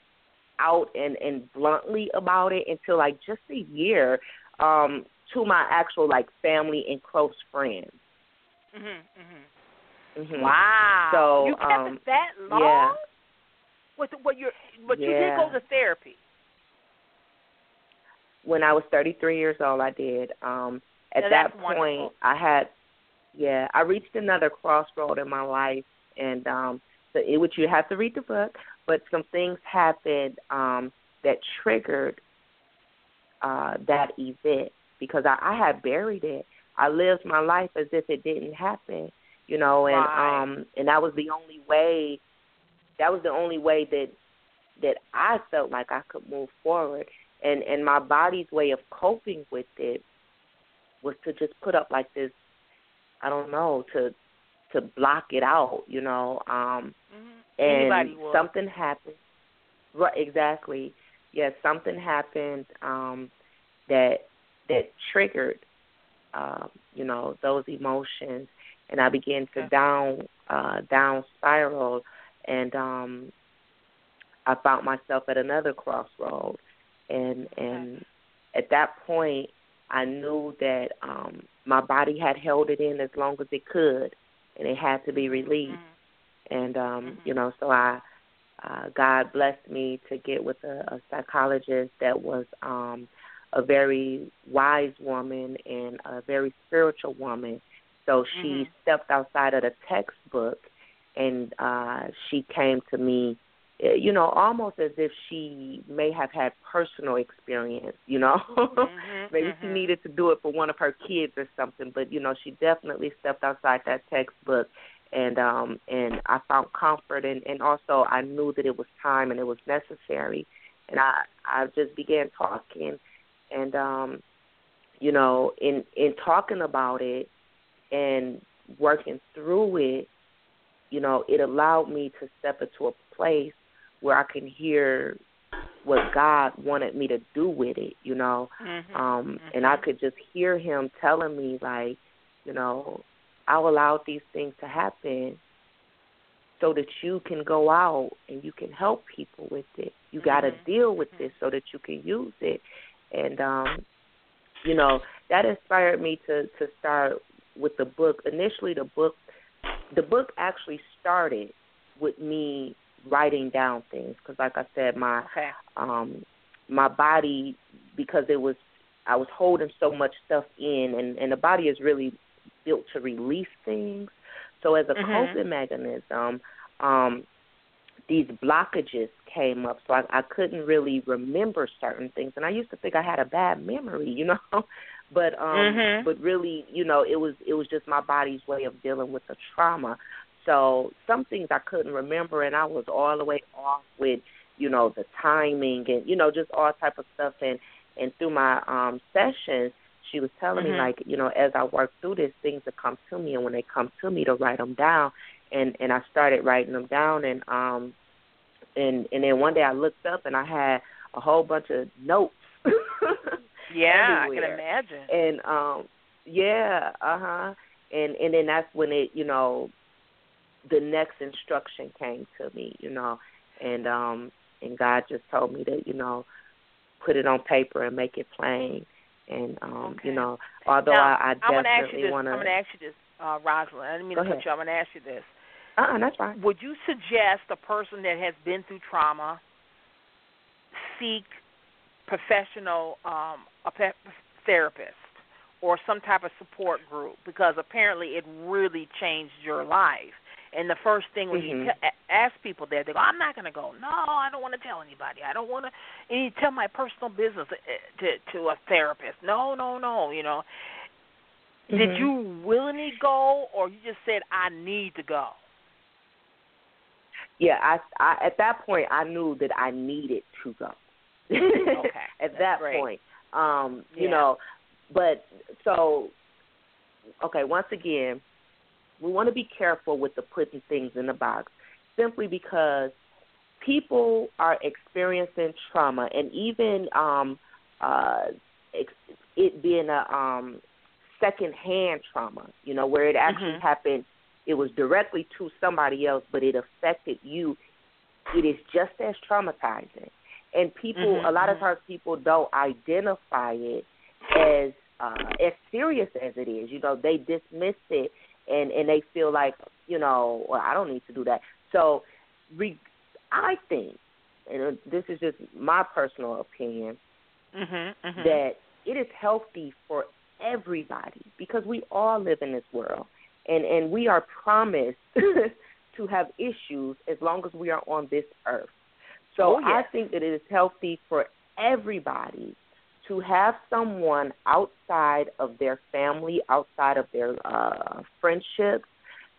out and and bluntly about it until like just a year um to my actual like family and close friends. Mhm. Mhm. hmm Wow. So, you kept um, it that long? yeah. With what you but you did go to therapy. When I was 33 years old, I did. Um at Now, that point, wonderful. I had yeah, I reached another crossroad in my life and um so it which you have to read the book, but some things happened um that triggered uh that event because I, I had buried it. I lived my life as if it didn't happen, you know, and Right. um and that was the only way that was the only way that that I felt like I could move forward. And and my body's way of coping with it was to just put up like this I don't know, to to block it out, you know. Um Mhm. and Anybody would. something happened. Right, exactly. Yes, something happened um, that that triggered, um, you know, those emotions, and I began to Okay. down uh, down spiral, and um, I found myself at another crossroad, and and at that point, I knew that um, my body had held it in as long as it could, and it had to be released Mhm. and um Mhm. you know so i uh god blessed me to get with a, a psychologist that was um a very wise woman and a very spiritual woman so she Mhm. stepped outside of the textbook and uh she came to me eh, you know almost as if she may have had personal experience you know Mhm, [laughs] maybe she mhm. needed to do it for one of her kids or something but you know she definitely stepped outside that textbook and um and I found comfort and and also I knew that it was time and it was necessary and I I just began talking and um you know in in talking about it and working through it you know it allowed me to step into a place where I can hear what God wanted me to do with it, you know. Mm-hmm. Um mm-hmm. and I could just hear him telling me like, you know, I'll allow these things to happen so that you can go out and you can help people with it. You got to Mm-hmm. deal with this so that you can use it. And um you know, that inspired me to to start with the book. Initially the book the book actually started with me writing down things because like I said my Okay. um my body because it was I was holding so much stuff in and and the body is really built to release things. So as a Mhm. coping mechanism, um these blockages came up so I, I couldn't really remember certain things and I used to think I had a bad memory, you know. [laughs] but um Mhm. but really, you know, it was it was just my body's way of dealing with the trauma. So some things I couldn't remember and I was all the way off with, you know, the timing and, you know, just all type of stuff and and through my um sessions she was telling Mhm. me like, you know, as I work through this things that come to me and when they come to me to write them down and and I started writing them down and um and and then one day I looked up and I had a whole bunch of notes. [laughs] Yeah, I can imagine. And um yeah, uh-huh. And and then that's when it, you know, the next instruction came to me, you know, and um and God just told me to, you know, put it on paper and make it plain. And um, Okay. you know, although now, I, I I'm gonna ask you definitely want I'm gonna ask you this, uh, Rosalind. I didn't mean Go to cut ahead. you. I'm gonna ask you this. uh-uh, that's fine. Would you suggest a person that has been through trauma seek professional um, a pe- therapist or some type of support group because apparently it really changed your life. And the first thing when you Mhm. t- ask people there, they go, "I'm not going to go. No, I don't want to tell anybody. I don't want to. And you tell my personal business uh, to to a therapist. No, no, no. You know, did Mhm. you willingly go, or you just said I need to go? Yeah, I, I at that point I knew that I needed to go. Okay, [laughs] at that's that great. point, um, you Yeah. know, but so okay. Once again, we want to be careful with the putting things in the box, simply because people are experiencing trauma, and even um, uh, it being a um, secondhand trauma, you know, where it actually Mhm. happened it was directly to somebody else, but it affected you, it is just as traumatizing. And people, Mhm, a lot of mhm. times, people don't identify it as uh, as serious as it is. You know, they dismiss it and and they feel like, you know, well, I don't need to do that. So, re- I think, and this is just my personal opinion, Mhm. mhm. that it is healthy for everybody because we all live in this world and and we are promised [laughs] to have issues as long as we are on this earth. So Oh, I think that it is healthy for everybody to have someone outside of their family, outside of their uh friendships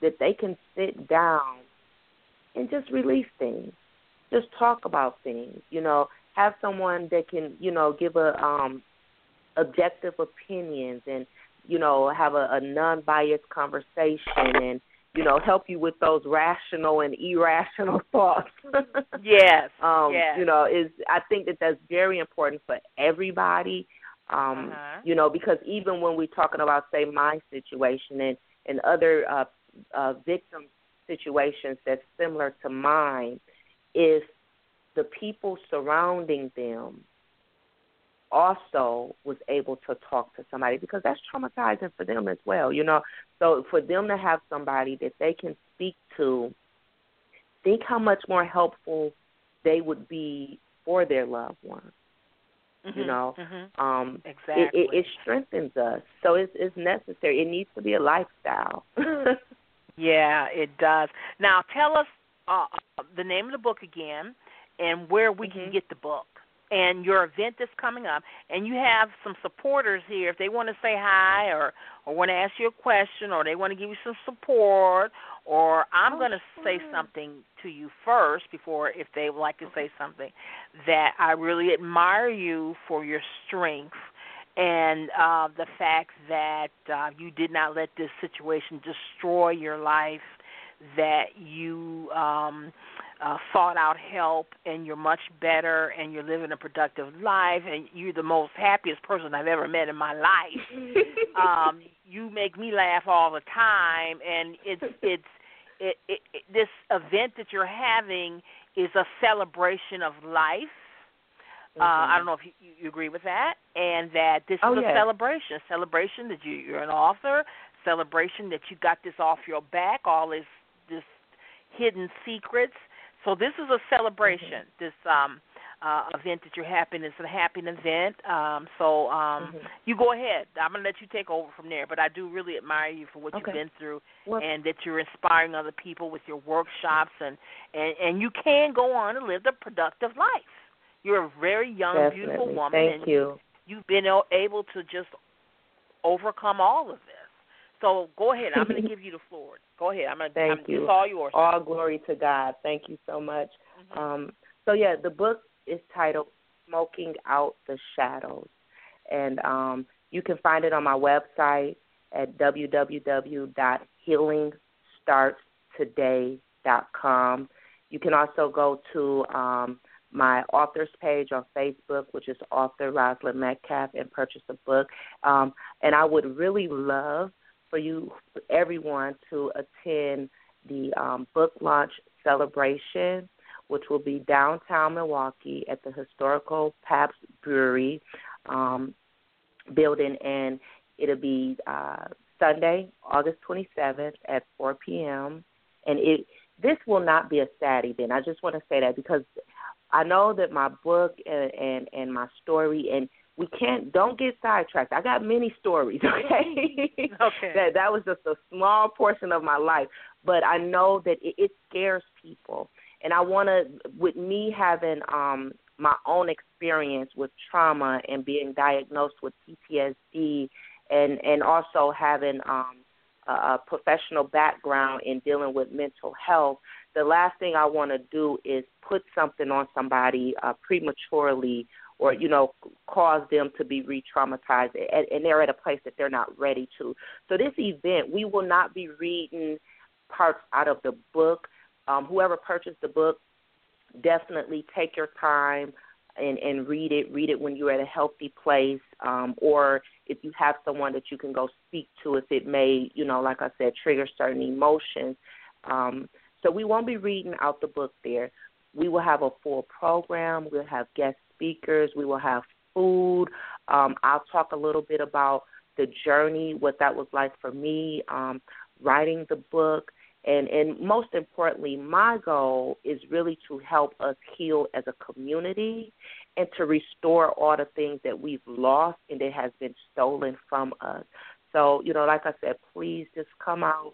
that they can sit down and just release things. Just talk about things, you know, have someone that can, you know, give a um objective opinions and you know have a, a non-biased conversation and you know help you with those rational and irrational [laughs] thoughts. Yes. [laughs] um, yes. You know, is I think that that's very important for everybody. Um, Uh-huh. You know, because even when we're talking about say my situation and and other uh, uh, victim situations that's similar to mine, if the people surrounding them also was able to talk to somebody because that's traumatizing for them as well, you know. So for them to have somebody that they can speak to, think how much more helpful they would be for their loved ones. You Mhm, know, mhm. um, Exactly. it, it, it strengthens us. So it's it's necessary. It needs to be a lifestyle. [laughs] Yeah, it does. Now, tell us uh, uh, the name of the book again, and where we can Mhm. get the book, and your event that's coming up. And you have some supporters here. If they want to say hi, or or want to ask you a question, or they want to give you some support, or I'm Oh, going to say something to you first before if they would like to say something that I really admire you for your strength and uh, the fact that uh, you did not let this situation destroy your life that you um uh sought out help and you're much better and you're living a productive life and you're the most happiest person I've ever met in my life. [laughs] um you make me laugh all the time and it's it's it, it, it this event that you're having is a celebration of life. Mm-hmm. Uh, I don't know if you, you agree with that, and that this Oh, is a yes. celebration. Celebration that you, you're an author. Celebration that you got this off your back. All this this hidden secrets. So this is a celebration. Mm-hmm. This um uh event that you're having is a happy event. Um so um Mhm. you go ahead. I'm gonna let you take over from there. But I do really admire you for what Okay. you've been through Well, and that you're inspiring other people with your workshops and and and you can go on and live the productive life. You're a very young, definitely. beautiful woman, Thank and you. you've been able to just overcome all of this. So go ahead. I'm going to give you the floor. Go ahead. I'm going [laughs] to. Thank I'm, you. It's all yours. All glory to God. Thank you so much. Mhm. Um, so yeah, the book is titled "Smoking Out the Shadows," and um, you can find it on my website at www.healingstartstoday.com. You can also go to um, my author's page on Facebook, which is author Rosalind Metcalf, and purchase a book. Um, and I would really love for you, everyone, to attend the um, book launch celebration, which will be downtown Milwaukee at the historical Pabst Brewery um, building, and it'll be uh, Sunday, August 27th at 4 p.m. And it this will not be a sad event. I just want to say that because I know that my book and and, and my story and we can't don't get sidetracked. I got many stories, [laughs] okay? Okay. that that was just a small portion of my life, but I know that it, it scares people. And I want to with me having um my own experience with trauma and being diagnosed with PTSD and and also having um a, professional background in dealing with mental health, the last thing I want to do is put something on somebody uh, prematurely or you know cause them to be re-traumatized and, and they're at a place that they're not ready to. So this event, we will not be reading parts out of the book. Um, whoever purchased the book, definitely take your time and and read it. Read it when you're at a healthy place, um, or if you have someone that you can go speak to, if it may, you know, like I said, trigger certain emotions. Um, so we won't be reading out the book there. We will have a full program. We'll have guest speakers. We will have food. Um, I'll talk a little bit about the journey, what that was like for me, um, writing the book, and and most importantly, my goal is really to help us heal as a community and to restore all the things that we've lost and that has been stolen from us. So, you know, like I said, please just come out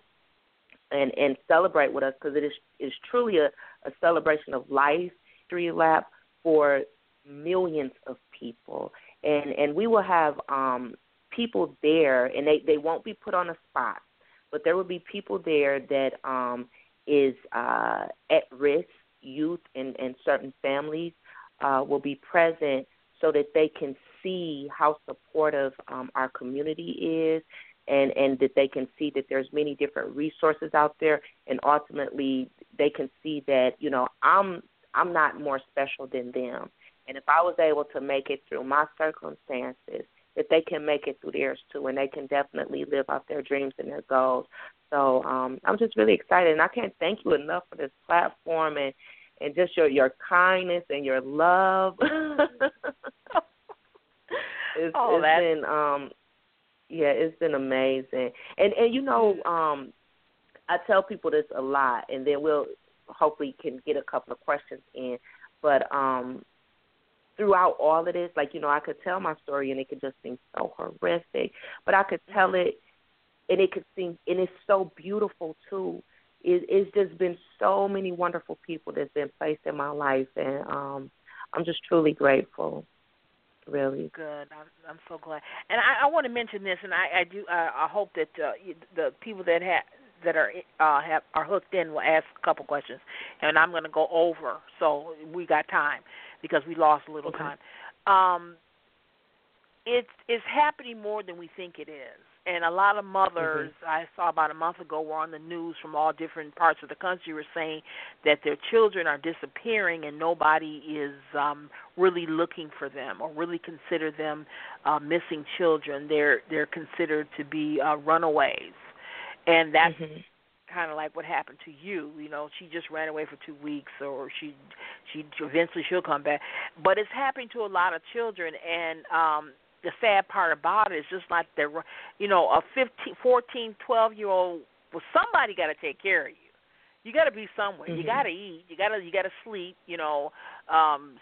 and and celebrate with us because it is is truly a, a celebration of life, history lap for millions of people, and and we will have um, people there, and they they won't be put on a spot, but there will be people there that um, is uh, at risk, youth and and certain families uh, will be present so that they can see how supportive um, our community is and and that they can see that there's many different resources out there. And ultimately they can see that you know I'm I'm not more special than them and if I was able to make it through my circumstances that they can make it through theirs too and they can definitely live out their dreams and their goals so um I'm just really excited and I can't thank you enough for this platform and and just your your kindness and your love [laughs] it's, Oh, it's been um yeah, it's been amazing. And and you know, um I tell people this a lot and then we'll hopefully can get a couple of questions in. But um throughout all of this, like, you know, I could tell my story and it could just seem so horrific. But I could tell it and it could seem and it's so beautiful too. It it's just been so many wonderful people that's been placed in my life and um I'm just truly grateful. Really. Good. I'm, I'm so glad. And I, I want to mention this, and I, I do. Uh, I hope that uh, the people that have that are uh, have are hooked in will ask a couple questions, and I'm going to go over so we got time because we lost a little Okay. time. Um, it's it's happening more than we think it is. and a lot of mothers mm-hmm. I saw about a month ago were on the news from all different parts of the country were saying that their children are disappearing and nobody is um really looking for them or really consider them uh missing children they're they're considered to be uh runaways and that's mm-hmm kind of like what happened to you. You know, she just ran away for two weeks, or she she eventually she'll come back. But it's happening to a lot of children, and um the sad part about it is just like they're, you know, a 15, 14, 12 year old. Well, somebody got to take care of you. You got to be somewhere. Mm-hmm. You got to eat. You got to you got to sleep. You know, um,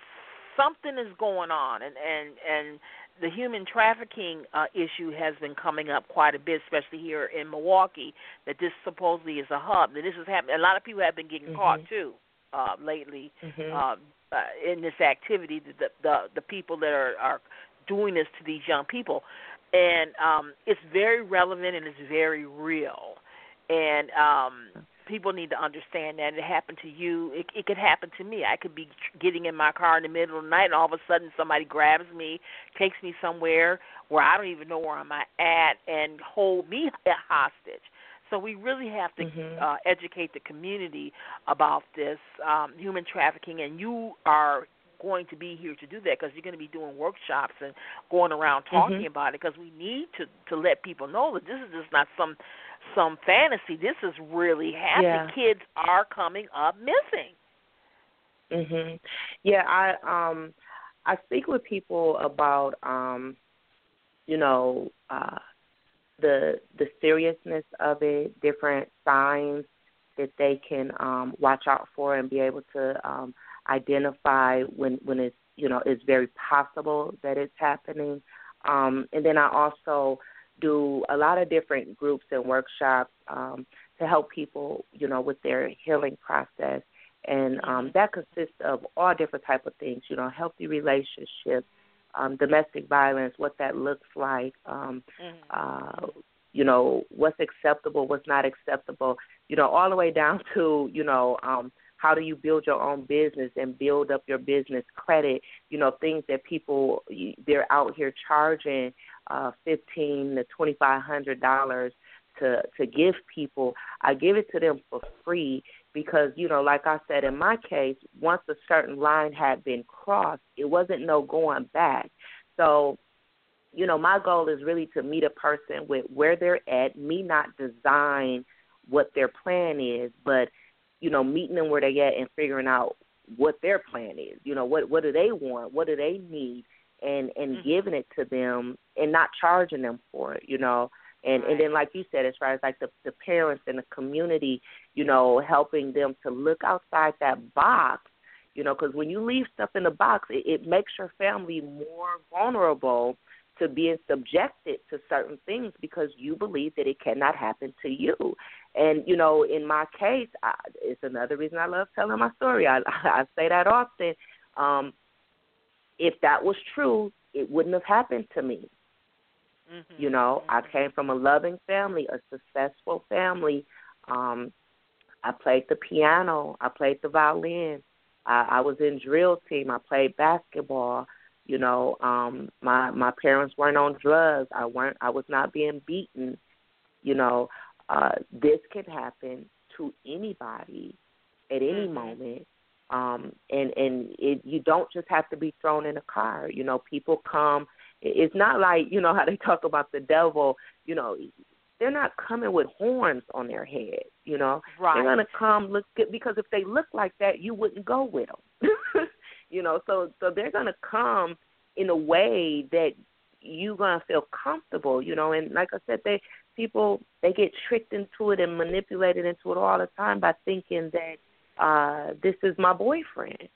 something is going on, and and and the human trafficking uh, issue has been coming up quite a bit, especially here in Milwaukee. That this supposedly is a hub. That this is happening. A lot of people have been getting mm-hmm. caught too uh, lately mm-hmm. uh, uh, in this activity. The, the the people that are are doing this to these young people, and um, it's very relevant and it's very real. And um, people need to understand that it happened to you. It, it could happen to me. I could be getting in my car in the middle of the night, and all of a sudden somebody grabs me, takes me somewhere where I don't even know where I'm at, and hold me hostage. So we really have to mm-hmm. uh, educate the community about this um, human trafficking, and you are going to be here to do that because you're going to be doing workshops and going around talking mm-hmm. about it because we need to to let people know that this is just not some some fantasy. This is really happening. Yeah. Kids are coming up missing. Mhm. Yeah, I um I speak with people about um you know uh the the seriousness of it, different signs that they can um watch out for and be able to um identify when when it's you know it's very possible that it's happening. Um, and then I also do a lot of different groups and workshops um, to help people you know with their healing process. And um, that consists of all different type of things, you know, healthy relationships, um, domestic violence, what that looks like, um, mm-hmm. uh, you know, what's acceptable, what's not acceptable, you know, all the way down [laughs] to, you know, um, how do you build your own business and build up your business credit? You know things that people they're out here charging uh fifteen to twenty five hundred dollars to to give people. I give it to them for free because you know like i said in my case once a certain line had been crossed it wasn't no going back. So you know my goal is really to meet a person with where they're at me not design what their plan is but you know, meeting them where they at and figuring out what their plan is. You know, what what do they want? What do they need? And and mm-hmm. giving it to them and not charging them for it. You know, and right. and then like you said, as far as like the the parents and the community, you know, helping them to look outside that box. You know, because when you leave stuff in the box, it, it makes your family more vulnerable to being subjected to certain things because you believe that it cannot happen to you. And you know, in my case, I, it's another reason I love telling my story. I [laughs] I say that often. Um, if that was true, it wouldn't have happened to me. Mm-hmm. You know, mm-hmm. I came from a loving family, a successful family. Um, I played the piano. I played the violin. I, I was in drill team. I played basketball. You know, um, my my parents weren't on drugs. I weren't. I was not being beaten. You know, uh, this can happen to anybody at any mm-hmm. moment. Um, and and it, you don't just have to be thrown in a car. You know, people come. It's not like you know [laughs] how they talk about the devil. You know, they're not coming with horns on their head. You know, right. they're gonna come look good because if they look like that, you wouldn't go with them. [laughs] you know, so so they're gonna come in a way that you're gonna feel comfortable. You know, and like I said, they people they get tricked into it and manipulated into it all the time by thinking that uh this is my boyfriend.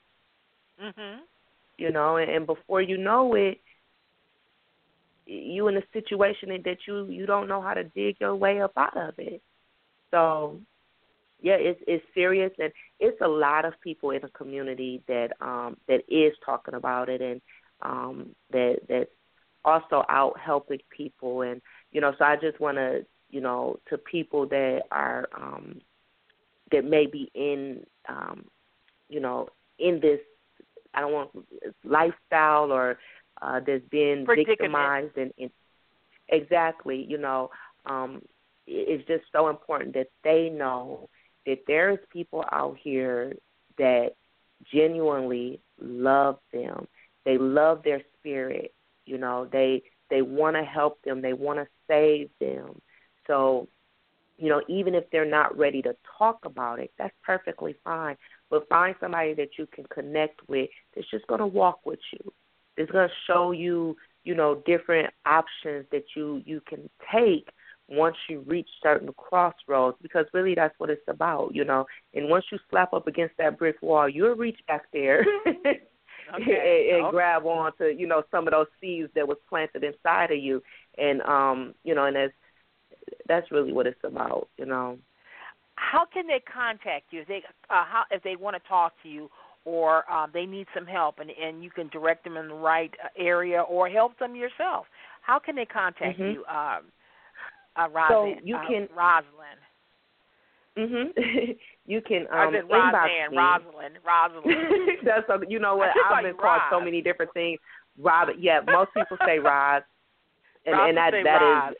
Mhm. You know, and, and before you know it, you in a situation that you you don't know how to dig your way up out of it. So, yeah, it's it's serious, and it's a lot of people in the community that um that is talking about it, and um that that's also out helping people and you know so i just want to you know to people that are um that may be in um you know in this i don't want lifestyle or uh that's been victimized and, and exactly. You know, um, it's just so important that they know that there's people out here that genuinely love them. They love their spirit. You know, they they want to help them. They want to save them. So, you know, even if they're not ready to talk about it, that's perfectly fine. But find somebody that you can connect with that's just going to walk with you. It's going to show you, you know, different options that you you can take once you reach certain crossroads because really that's what it's about, you know. And once you slap up against that brick wall, you'll reach back there [laughs] okay. [laughs] and, and okay. grab on to, you know, some of those seeds that was planted inside of you. And um, you know, and that's that's really what it's about, you know. How can they contact you if they uh, how if they want to talk to you or um, they need some help and and you can direct them in the right uh, area or help them yourself? How can they contact Mhm. you? Um, uh, So Rosin, you uh, can- Rosalind. Mhm. [laughs] you can I um inbox Roseanne, me. Rosalind, Rosalind. [laughs] That's a, you know what I I've been called so many different things. Rob, yeah, most people say Roz, and Roz and that that Roz. is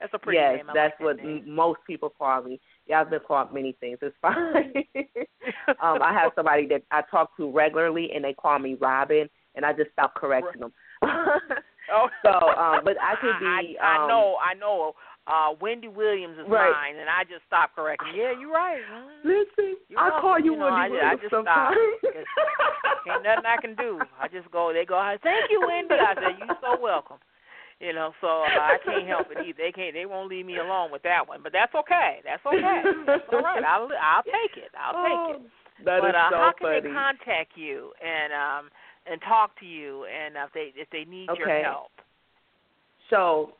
That's a pretty yes, name. I that's like what that name. most people call me. Yeah, I've been called many things. It's fine. [laughs] um, I have somebody that I talk to regularly, and they call me Robin, and I just stop correcting them. Oh, So, um, but I could be, I, I um, know, I know. Uh, Wendy Williams is Right. mine, and I just stopped correcting. Yeah, you're right. Listen, You're I call you You know, I Wendy I Williams just sometimes. stopped. [laughs] Ain't nothing I can do. I just go. They go. Thank you, Wendy. I said, You're so welcome. You know, so uh, I can't help it either. They can't. They won't leave me alone with that one. But that's okay. That's okay. That's all right. I'll I'll take it. I'll take it. [laughs] Oh, That but is uh, so how can funny. they contact you and um and talk to you and uh, if they if they need your help? So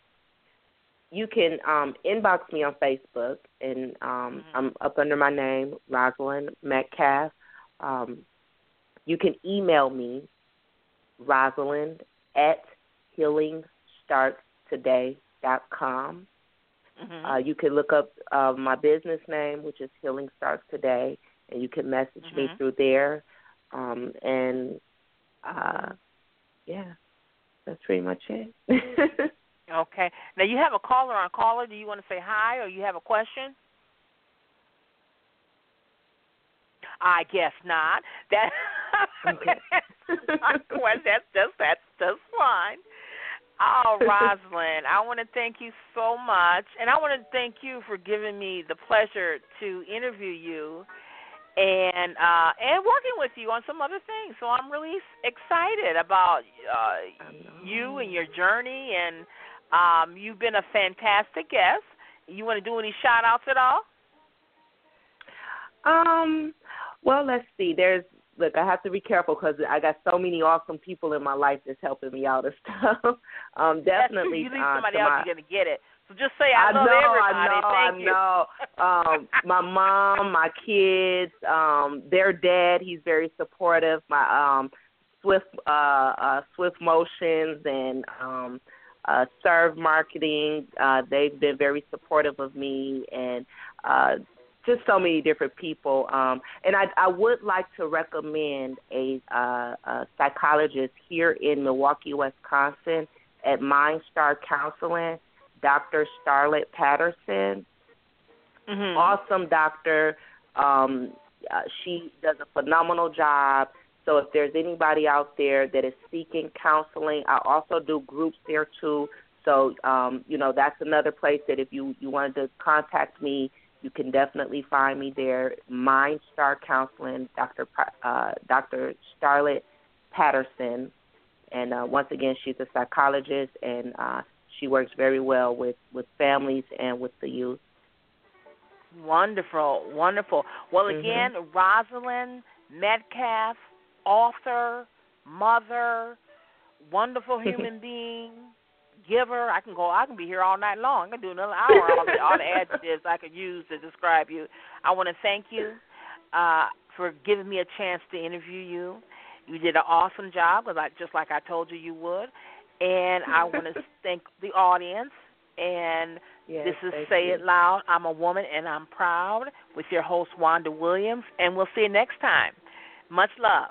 you can um, inbox me on Facebook, and um, Mhm. I'm up under my name, Rosalind Metcalf. Um, you can email me, Rosalind at healingstartstoday.com. Mm-hmm. Uh, you can look up uh, my business name, which is Healing Starts Today, and you can message me Mhm. through there. Um, and uh, yeah, that's pretty much it. [laughs] Okay. Now you have a caller on caller. Do you want to say hi or you have a question? I guess not. That [laughs] Okay. that's that's that's that's fine. Oh, Rosalind, I want to thank you so much, and I want to thank you for giving me the pleasure to interview you and uh and working with you on some other things. So I'm really excited about uh you and your journey and um you've been a fantastic guest. You want to do any shout outs at all? Um, well, let's see. There's look. I have to be careful because I got so many awesome people in my life that's helping me out and [laughs] stuff. um, That's true. definitely. You leave uh, somebody else, my, you're gonna get it. So just say I, I love know, everybody. I know, Thank I you. know. Um, my mom, my kids, um, their dad, he's very supportive. My um, Swift, uh, uh, Swift Motions and um, uh, Serve Marketing, uh, they've been very supportive of me, and uh, just so many different people. Um, and I, I would like to recommend a, uh, a psychologist here in Milwaukee, Wisconsin, at MindStar Counseling. Dr. Starlet Patterson. Mhm. Awesome doctor. Um, uh, she does a phenomenal job. So if there's anybody out there that is seeking counseling, I also do groups there too. So um, you know that's another place that if you you wanted to contact me, you can definitely find me there. MindStar Counseling, Dr. Uh, Dr. Starlet Patterson, and uh, once again, she's a psychologist and uh, she works very well with with families and with the youth. Wonderful, wonderful. Well, Mhm. again, Rosalind Metcalf, author, mother, wonderful [laughs] human being, giver. I can go. I can be here all night long. I can do another hour. All the, all [laughs] the adjectives I could use to describe you. I want to thank you uh, for giving me a chance to interview you. You did an awesome job, just like I told you you would. And I want to [laughs] thank the audience and Yes, this is Say you. It Loud. I'm a woman and I'm proud with your host Wanda Williams, and we'll see you next time. Much love.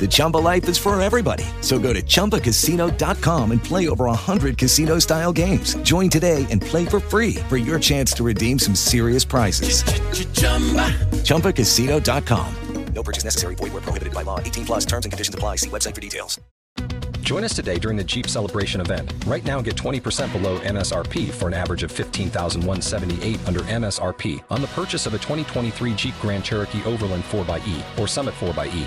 The Chumba life is for everybody. So go to ChumbaCasino.com and play over 100 casino style games. Join today and play for free for your chance to redeem some serious prizes. ChumbaCasino.com. No purchase necessary. Void where prohibited by law. 18 plus terms and conditions apply. See website for details. Join us today during the Jeep Celebration event. Right now, get 20% below MSRP for an average of 15178 under MSRP on the purchase of a 2023 Jeep Grand Cherokee Overland 4xE or Summit 4xE.